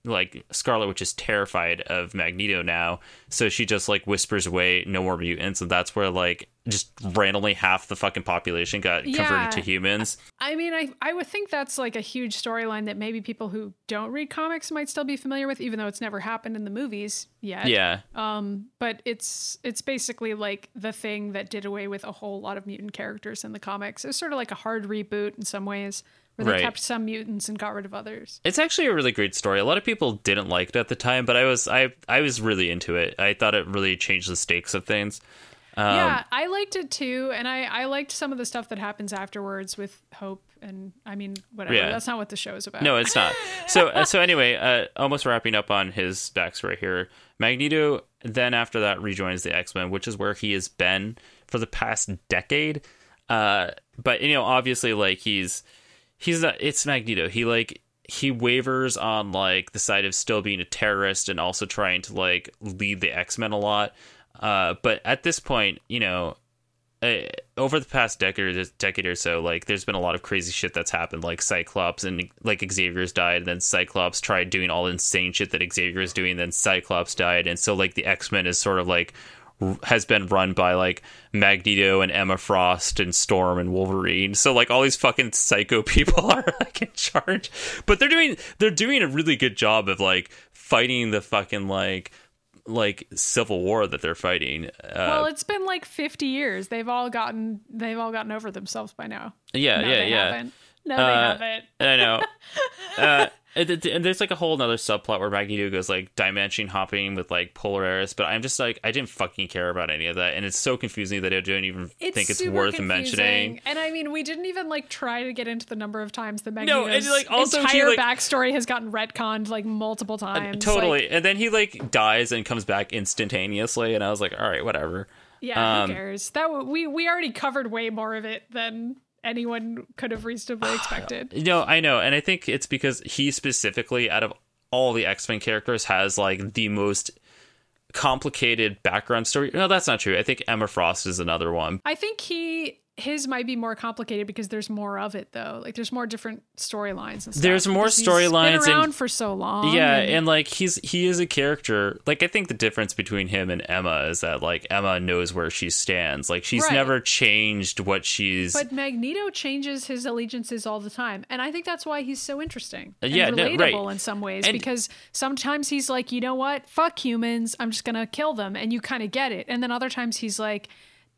like Scarlet Witch is terrified of Magneto now so she just like whispers away no more mutants and that's where like just randomly half the fucking population got Yeah. converted to humans. I mean, I I would think that's like a huge storyline that maybe people who don't read comics might still be familiar with, even though it's never happened in the movies yet. Yeah. Um, but it's it's basically like the thing that did away with a whole lot of mutant characters in the comics. It's sort of like a hard reboot in some ways, where they Right. kept some mutants and got rid of others. It's actually a really great story. A lot of people didn't like it at the time, but I was I I was really into it. I thought it really changed the stakes of things. Um, yeah, I liked it too, and I I liked some of the stuff that happens afterwards with Hope. And I mean, whatever. Yeah. That's not what the show is about. No, it's not. So uh, so anyway, uh, almost wrapping up on his backstory here. Magneto then after that rejoins the X Men, which is where he has been for the past decade. Uh, but you know, obviously, like he's he's not, it's Magneto. He like he wavers on like the side of still being a terrorist and also trying to like lead the X Men a lot. Uh, but at this point, you know, uh, over the past decade decade or so, like there's been a lot of crazy shit that's happened, like Cyclops and like Xavier's died, and then Cyclops tried doing all insane shit that Xavier is doing, then Cyclops died, and so like the X Men is sort of like has been run by like Magneto and Emma Frost and Storm and Wolverine. So like all these fucking psycho people are like in charge, but they're doing they're doing a really good job of like fighting the fucking like like civil war that they're fighting. Uh, Well, it's been like 50 years. They've all gotten they've all gotten over themselves by now. yeah, No, yeah, they yeah. haven't. No, they Uh, haven't. I know. uh, and, th- and there's like a whole other subplot where Magneto goes like dimension hopping with like Polaris, but I'm just like I didn't fucking care about any of that, and it's so confusing that I don't even think it's worth confusing. mentioning. And I mean, we didn't even like try to get into the number of times the No, and, Magneto's like, also he, entire like- backstory has gotten retconned like multiple times. Totally, Like, and then he like dies and comes back instantaneously, and I was like, all right, whatever. yeah, Um, who cares? That w- we we already covered way more of it than anyone could have reasonably expected. No, I know, and I think it's because he specifically, out of all the X Men characters, has like the most complicated background story. No, that's not true. I think Emma Frost is another one. I think he his might be more complicated because there's more of it though. Like there's more different storylines and stuff. There's more storylines Been around and- for so long. Yeah, and- and like he's he is a character. Like I think the difference between him and Emma is that like Emma knows where she stands. Like she's Right. never changed what she's. But Magneto changes his allegiances all the time, and I think that's why he's so interesting. Uh, and Yeah, no, relatable right. in some ways And- because sometimes he's like, you know what, fuck humans, I'm just gonna kill them, and you kind of get it. And then other times he's like,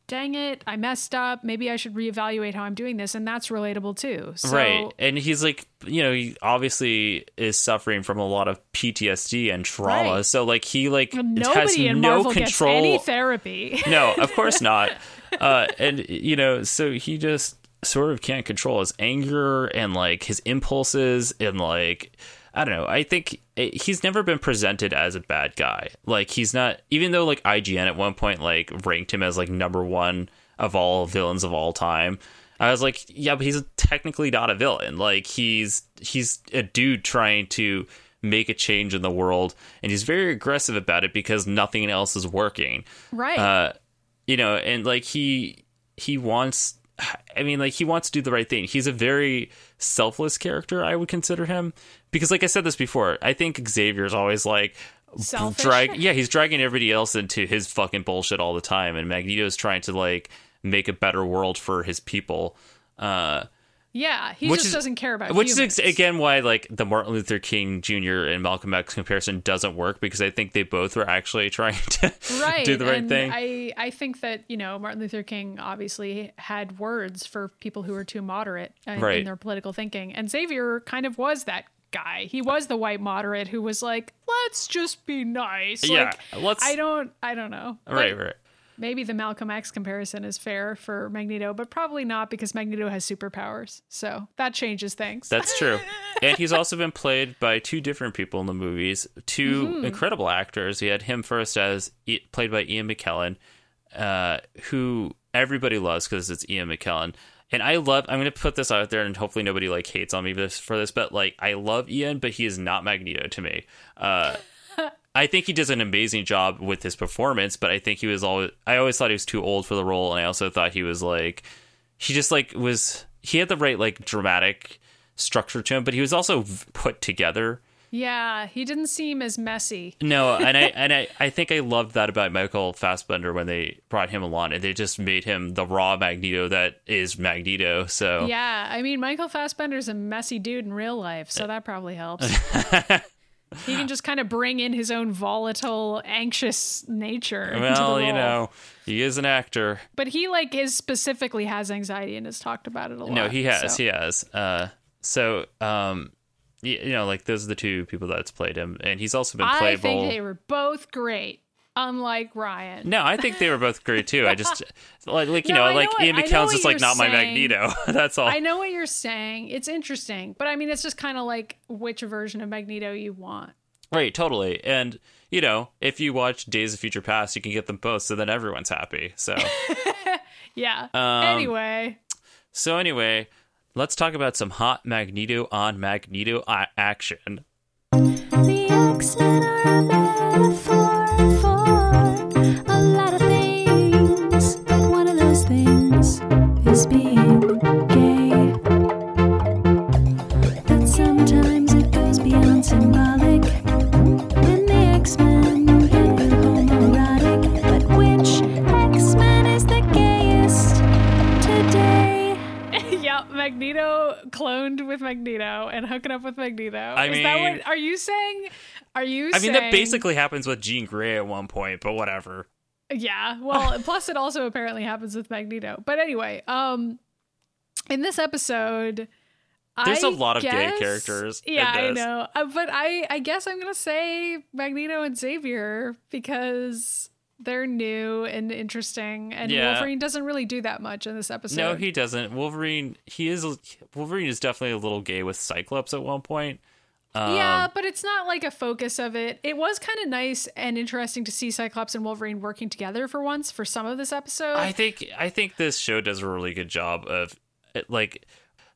dang it, I messed up. Maybe I should reevaluate how I'm doing this, and that's relatable too. So, right, and he's like, you know, he obviously is suffering from a lot of PTSD and trauma. Right. So like he like has no Marvel control. any therapy. no, of course not. Uh, and you know, so he just sort of can't control his anger and like his impulses and like I don't know. I think it, he's never been presented as a bad guy. Like he's not, even though like IGN at one point like ranked him as like number one of all villains of all time. I was like, yeah, but he's technically not a villain. Like he's he's a dude trying to make a change in the world, and he's very aggressive about it because nothing else is working. Right. Uh, you know, and like he he wants. I mean, like he wants to do the right thing. He's a very selfless character. I would consider him because, like I said this before, I think Xavier's always like Selfish? drag. Yeah, he's dragging everybody else into his fucking bullshit all the time, and Magneto's trying to like make a better world for his people. Uh, yeah, he which just is- doesn't care about it. which humans. is again why like the Martin Luther King Jr. and Malcolm X comparison doesn't work because I think they both were actually trying to right. do the right and thing. I, I think that, you know, Martin Luther King obviously had words for people who were too moderate in, Right. in their political thinking. And Xavier kind of was that guy. He was the white moderate who was like, let's just be nice. Yeah, Like, let's- I don't I don't know. right, Like, right. Maybe the Malcolm X comparison is fair for Magneto, but probably not because Magneto has superpowers. So that changes things. That's true. and he's also been played by two different people in the movies, 2 Mm-hmm. incredible actors. We had him first as played by Ian McKellen, uh, who everybody loves because it's Ian McKellen. And I love. I'm going to put this out there, and hopefully nobody like hates on me this, for this. But like, I love Ian, but he is not Magneto to me. Uh, I think he does an amazing job with his performance, but I think he was always. I always thought he was too old for the role, and I also thought he was like, he just like was. He had the right like dramatic structure to him, but he was also put together. yeah, he didn't seem as messy. No, and I and I, I think I loved that about Michael Fassbender when they brought him along, and they just made him the raw Magneto that is Magneto. So Yeah, I mean, Michael Fassbender's a messy dude in real life, so that probably helps. he can just kind of bring in his own volatile, anxious nature. into the well, you know, he is an actor. But he like is specifically has anxiety and has talked about it a lot. No, he has, so- he has. Uh, so um, you know, like those are the two people that's played him, and he's also been I think they were both great, unlike Ryan. No, I think they were both great too. I just like like you No, know I know like what- Ian I know McKellen's what just like you're not my. Magneto. That's all. I know what you're saying. It's interesting, but I mean, it's just kind of like which version of Magneto you want. Right, totally. And you know, if you watch Days of Future Past, you can get them both, so then everyone's happy. So Yeah. Um, anyway, so anyway, let's talk about some hot Magneto on Magneto action. The X-Men are a Magneto cloned with Magneto and hooking up with Magneto. I is that mean- what are you saying? Are you I mean, that basically happens with Jean Grey at one point, but whatever. Yeah. Well, plus it also apparently happens with Magneto. But anyway, um in this episode There's a a lot of gay characters Yeah, I know. Uh, but I I guess I'm going to say Magneto and Xavier because they're new and interesting and Yeah. Wolverine doesn't really do that much in this episode. No, he doesn't. Wolverine, he is Wolverine is definitely a little gay with Cyclops at one point. Um, yeah, but it's not like a focus of it. It was kind of nice and interesting to see Cyclops and Wolverine working together for once for some of this episode. I think I think this show does a really good job of like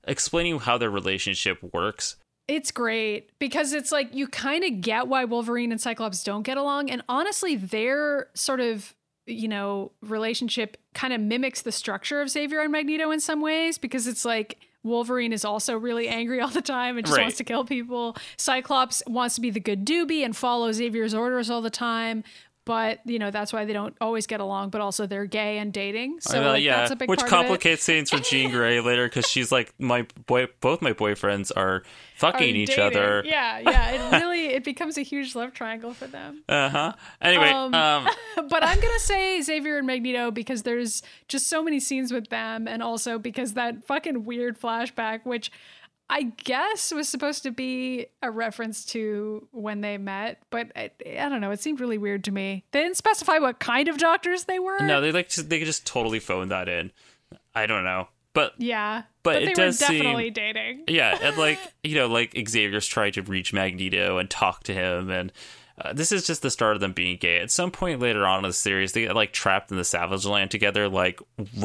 explaining how their relationship works. It's great because it's like you kind of get why Wolverine and Cyclops don't get along. And honestly, their sort of, you know, relationship kind of mimics the structure of Xavier and Magneto in some ways because it's like Wolverine is also really angry all the time and just Right. wants to kill people. Cyclops wants to be the good doobie and follow Xavier's orders all the time. But, you know, that's why they don't always get along, but also they're gay and dating. So, know, like, yeah, that's a big which part of it. complicates things for Jean Grey later because she's like my boy. Both my boyfriends are Are fucking each dating. other. Yeah, yeah. It really it becomes a huge love triangle for them. Uh huh. Anyway, Um, um, but I'm gonna say Xavier and Magneto because there's just so many scenes with them, and also because that fucking weird flashback, which I guess was supposed to be a reference to when they met, but I, I don't know. It seemed really weird to me. They didn't specify what kind of doctors they were. no, they like just, they just totally phoned that in. I don't know, but Yeah, But they it were does seem- definitely dating. yeah, and like you know, like Xavier's trying to reach Magneto and talk to him, and uh, this is just the start of them being gay. At some point later on in the series, they get like trapped in the Savage Land together. Like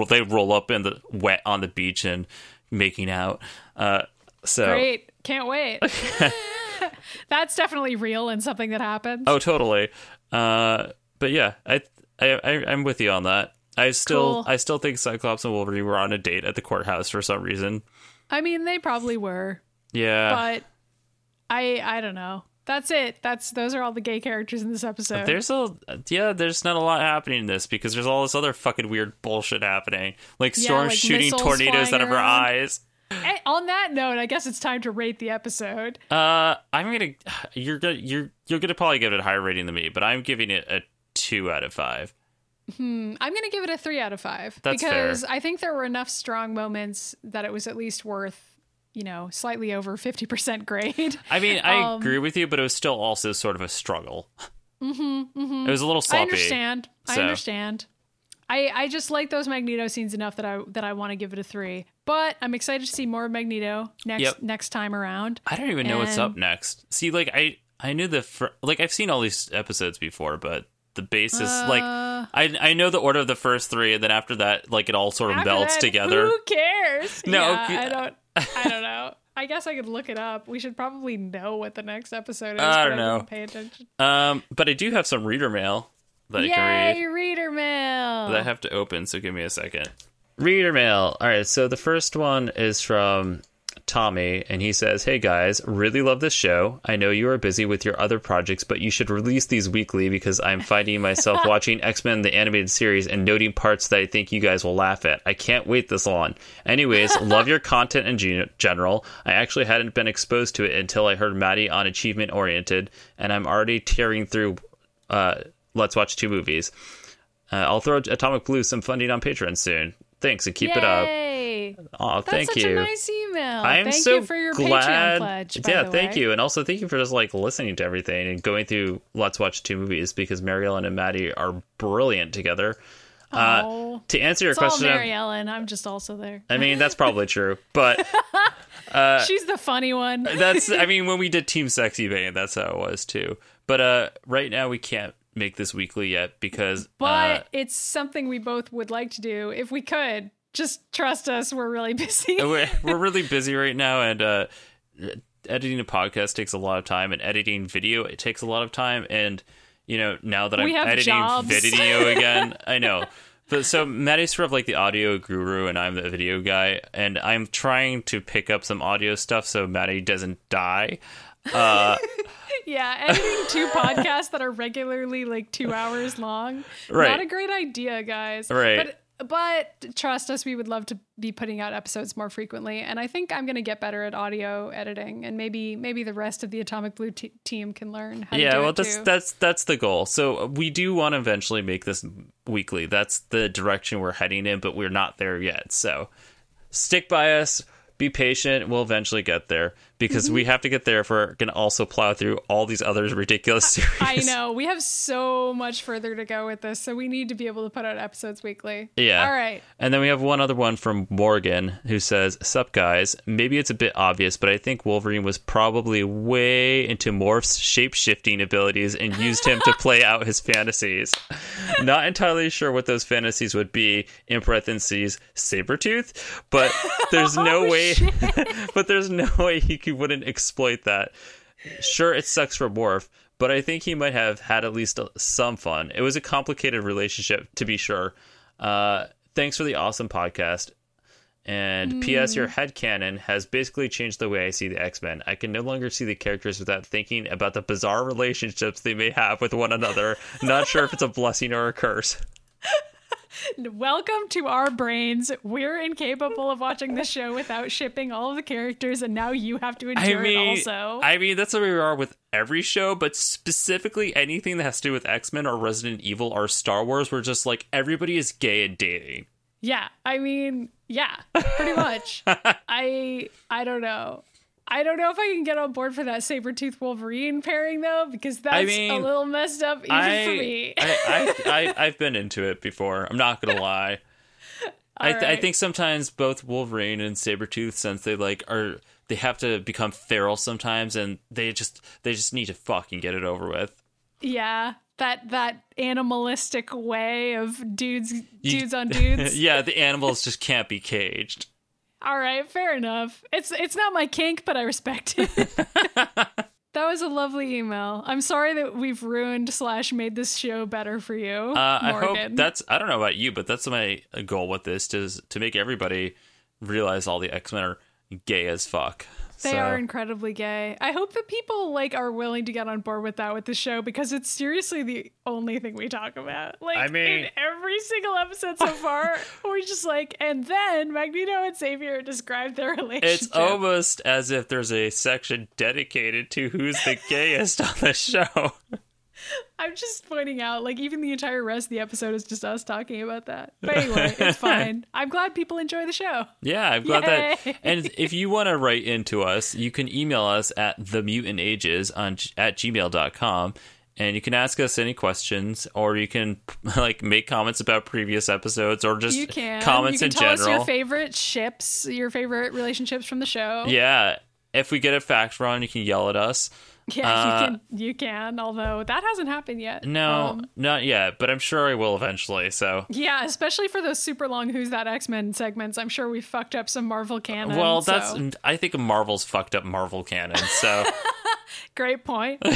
they roll up in the wet on the beach and making out. Uh, so Great. Can't wait. That's definitely real and something that happens. oh, totally. Uh, but yeah, I, I I I'm with you on that. I still Cool. I still think Cyclops and Wolverine were on a date at the courthouse for some reason. I mean, they probably were, Yeah. but I I don't know. That's it. That's those are all the gay characters in this episode. There's a yeah, there's not a lot happening in this because there's all this other fucking weird bullshit happening, like Yeah, Storm like shooting tornadoes out of her around. eyes. Eh, on that note, I guess it's time to rate the episode. Uh, I'm gonna you're gonna you're you're gonna probably give it a higher rating than me, but I'm giving it a two out of five. Hmm, I'm going to give it a three out of five That's because fair. I think there were enough strong moments that it was at least worth, you know, slightly over 50% grade. I mean, I Um, agree with you, but it was still also sort of a struggle. Mm-hmm, It was a little sloppy. I understand. I understand. I, I just like those Magneto scenes enough that I that I want to give it a three. But I'm excited to see more of Magneto next Yep. next time around. I don't even know what's up next. See, like I I knew the fir- like I've seen all these episodes before, but the basis like Uh, I I know the order of the first three, and then after that, like it all sort of melts that, together. Who cares? No, Yeah. I don't. I don't know. I guess I could look it up. We should probably know what the next episode is. I don't know. Pay attention. Um, but I do have some reader mail that I can read. Yay, reader mail. that I have to open, so give me a second. Reader mail. All right, so the first one is from Tommy, and he says, Hey guys, really love this show. I know you are busy with your other projects, but you should release these weekly because I'm finding myself watching X Men the animated series and noting parts that I think you guys will laugh at. I can't wait this long. Anyways, love your content in gen- general. I actually hadn't been exposed to it until I heard Maddy on Achievement Oriented, and I'm already tearing through uh, Let's Watch Two Movies. Uh, I'll throw Atomic Blue some funding on Patreon soon. Thanks and keep it up. Yay. Oh, That's thank such you. a nice email. I am thank so you for your glad. Patreon pledge. yeah, thank way. you, and also thank you for just like listening to everything and going through Let's Watch Two Movies because Mary Ellen and Maddy are brilliant together. Uh, Oh. to answer your question, Mary Ellen. I'm just also there. I mean that's probably true, but She's the funny one. that's I mean when we did Team Sexy Bane, that's how it was too. But uh, right now we can't make this weekly yet because But uh, it's something we both would like to do if we could. Just trust us, we're really busy. we're, we're really busy right now and uh editing a podcast takes a lot of time and editing video it takes a lot of time and you know now that We i'm editing jobs. video again i know but so maddy's sort of like the audio guru and i'm the video guy and i'm trying to pick up some audio stuff so maddie doesn't die yeah, editing two podcasts that are regularly like two hours long. Right. Not a great idea, guys. Right. But but trust us, we would love to be putting out episodes more frequently. And I think I'm gonna get better at audio editing, and maybe maybe the rest of the Atomic Blue te- team can learn how to yeah do well that's too. that's that's the goal so uh, we do want to eventually make this weekly that's the direction we're heading in but we're not there yet so stick by us be patient we'll eventually get there because Mm-hmm. we have to get there if we're going to also plow through all these other ridiculous series I know we have so much further to go with this, so we need to be able to put out episodes weekly. Yeah. All right. And then we have one other one from Morgan who says, Sup guys, maybe it's a bit obvious, but I think Wolverine was probably way into Morph's shape shifting abilities and used him to play out his fantasies. Not entirely sure what those fantasies would be, in parentheses, Sabretooth, but there's no Oh, way but there's no way he could, wouldn't exploit that. Sure, it sucks for Morph, but I think he might have had at least some fun. It was a complicated relationship, to be sure. Uh, thanks for the awesome podcast. And P.S. Your head headcanon has basically changed the way I see the X Men. I can no longer see the characters without thinking about the bizarre relationships they may have with one another. Not sure if it's a blessing or a curse. Welcome to our brains. We're incapable of watching this show without shipping all of the characters, and now you have to I endure mean, it also. I mean that's where we are with every show, but specifically anything that has to do with X Men or Resident Evil or Star Wars, we're just like everybody is gay and dating. yeah, I mean, yeah, pretty much. I I don't know. I don't know if I can get on board for that Sabretooth Wolverine pairing though, because that's mean, a little messed up even I, for me. I, I, I, I've been into it before. I'm not gonna lie. I, th- I think sometimes both Wolverine and Sabretooth, since they like are, they have to become feral sometimes, and they just they just need to fucking get it over with. Yeah, that that animalistic way of dudes dudes on dudes. yeah, the animals just can't be caged. All right, fair enough. It's it's not my kink, but I respect it. that was a lovely email. I'm sorry that we've ruined slash made this show better for you, Uh, I hope that's I don't know about you, but that's my goal with this to to make everybody realize all the X Men are gay as fuck. They So- are incredibly gay. I hope that people like are willing to get on board with that with the show because it's seriously the only thing we talk about. Like I mean- in every single episode so far, we're just like, and then Magneto and Xavier describe their relationship. It's almost as if there's a section dedicated to who's the gayest on the show. I'm just pointing out, like, even the entire rest of the episode is just us talking about that. But anyway, it's fine. I'm glad people enjoy the show. Yeah, I'm glad that. And if you want to write into us, you can email us at themutantages on at gmail.com. And you can ask us any questions, or you can like make comments about previous episodes, or just You can. comments you in can tell general. us your favorite ships, your favorite relationships from the show. yeah, if we get a fact wrong, you can yell at us. Yeah, Uh, you can. You can. Although that hasn't happened yet. No, Um, not yet, but I'm sure I will eventually. So, yeah, especially for those super long "Who's That X Men" segments. I'm sure we fucked up some Marvel canon. well, that's so- I think Marvel's fucked up Marvel canon. So. great point.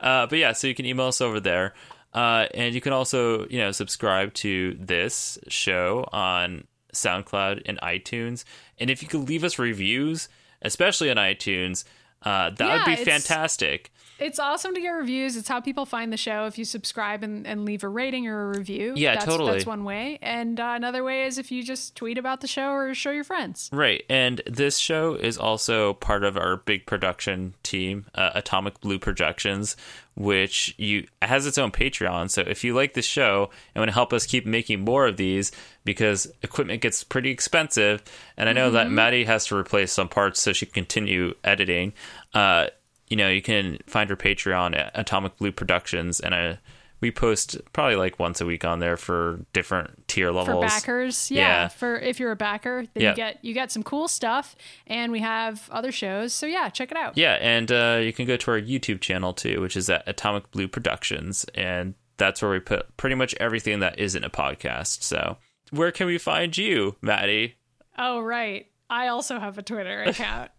Uh, but yeah, so you can email us over there. Uh, and you can also, you know, subscribe to this show on SoundCloud and iTunes. And if you could leave us reviews, especially on iTunes, uh, that Yeah, would be fantastic. It's awesome to get reviews. It's how people find the show. If you subscribe and, and leave a rating or a review, Yeah, that's, totally. That's one way. And uh, another way is if you just tweet about the show or show your friends. Right. And this show is also part of our big production team, uh, Atomic Blue Productions, which you has its own Patreon. So if you like the show and want to help us keep making more of these, because equipment gets pretty expensive, and I know that Maddy has to replace some parts so she can continue editing. Uh, you know, you can find her Patreon at Atomic Blue Productions, and uh, we post probably like once a week on there for different tier levels. For backers, yeah, Yeah. For if you're a backer, then Yeah. you get you get some cool stuff, and we have other shows. So yeah, check it out. Yeah, and uh, you can go to our YouTube channel too, which is at Atomic Blue Productions, and that's where we put pretty much everything that isn't a podcast. So, where can we find you, Maddy? Oh right, I also have a Twitter account.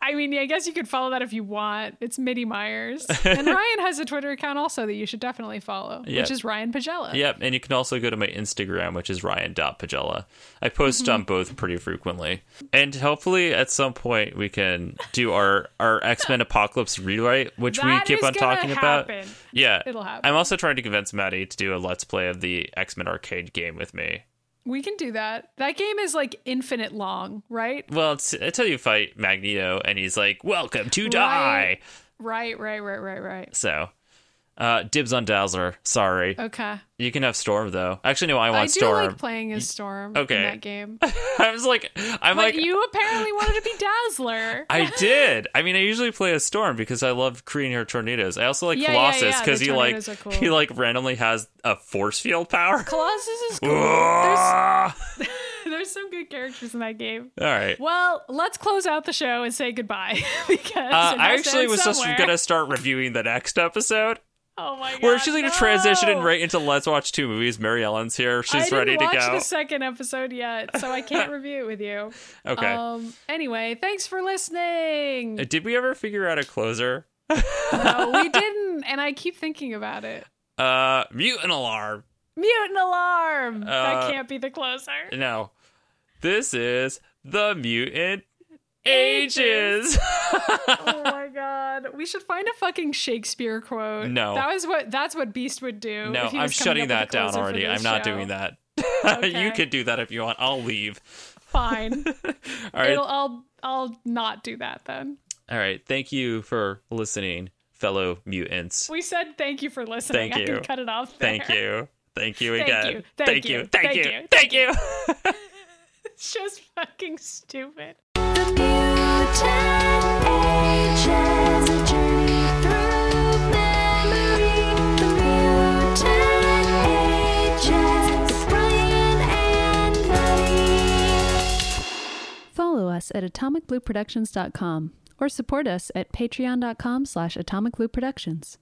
I mean, I guess you could follow that if you want. It's MIDI Myers, and Ryan has a Twitter account also that you should definitely follow, Yeah. which is Ryan Pagella. Yep, and you can also go to my Instagram, which is ryan.pagella. I post Mm-hmm. on both pretty frequently. And hopefully at some point we can do our, our X Men Apocalypse rewrite, which That we keep on talking about. Yeah. It'll happen. I'm also trying to convince Maddy to do a Let's Play of the X Men arcade game with me. We can do that. That game is like infinite long, right? Well, it's until you fight Magneto and he's like, "Welcome to die." Right, right, right, right, right. So, uh, dibs on Dazzler. Sorry, Okay. you can have Storm though. Actually, no, I want Storm. I do Storm. like playing as Storm Okay. in that game. I was like, I'm But like, you apparently wanted to be Dazzler. I did. I mean, I usually play as Storm because I love creating her tornadoes. I also like Yeah, yeah, Colossus yeah, the because he like cool. he like randomly has a force field power. Colossus is cool. there's, there's some good characters in that game. All right. Well, let's close out the show and say goodbye because Uh, I actually was just gonna start reviewing the next episode. Oh my god. We're actually gonna transition no. it right into Let's Watch Two Movies. Mary Ellen's here. She's I ready didn't to watch go. the second episode yet, so I can't review it with you. Okay. Um. Anyway, thanks for listening. Uh, Did we ever figure out a closer? no, we didn't, and I keep thinking about it. Uh, mutant alarm. Mutant alarm. Uh, that can't be the closer. No, this is the mutant ages. oh my god. We should find a fucking Shakespeare quote. No. That was what that's what Beast would do. no, if he I'm shutting that down already. I'm not show. doing that. Okay. you could do that if you want. I'll leave. Fine. All right. It'll I'll I'll not do that then. All right. Thank you for listening, fellow mutants. We said thank you for listening. Thank I you. can cut it off. There. Thank you. Thank you again. Thank you. Thank you. Thank Thank you. you. Thank you. It's just fucking stupid. At atomicblueproductions.com or support us at patreon.com slash atomicblueproductions.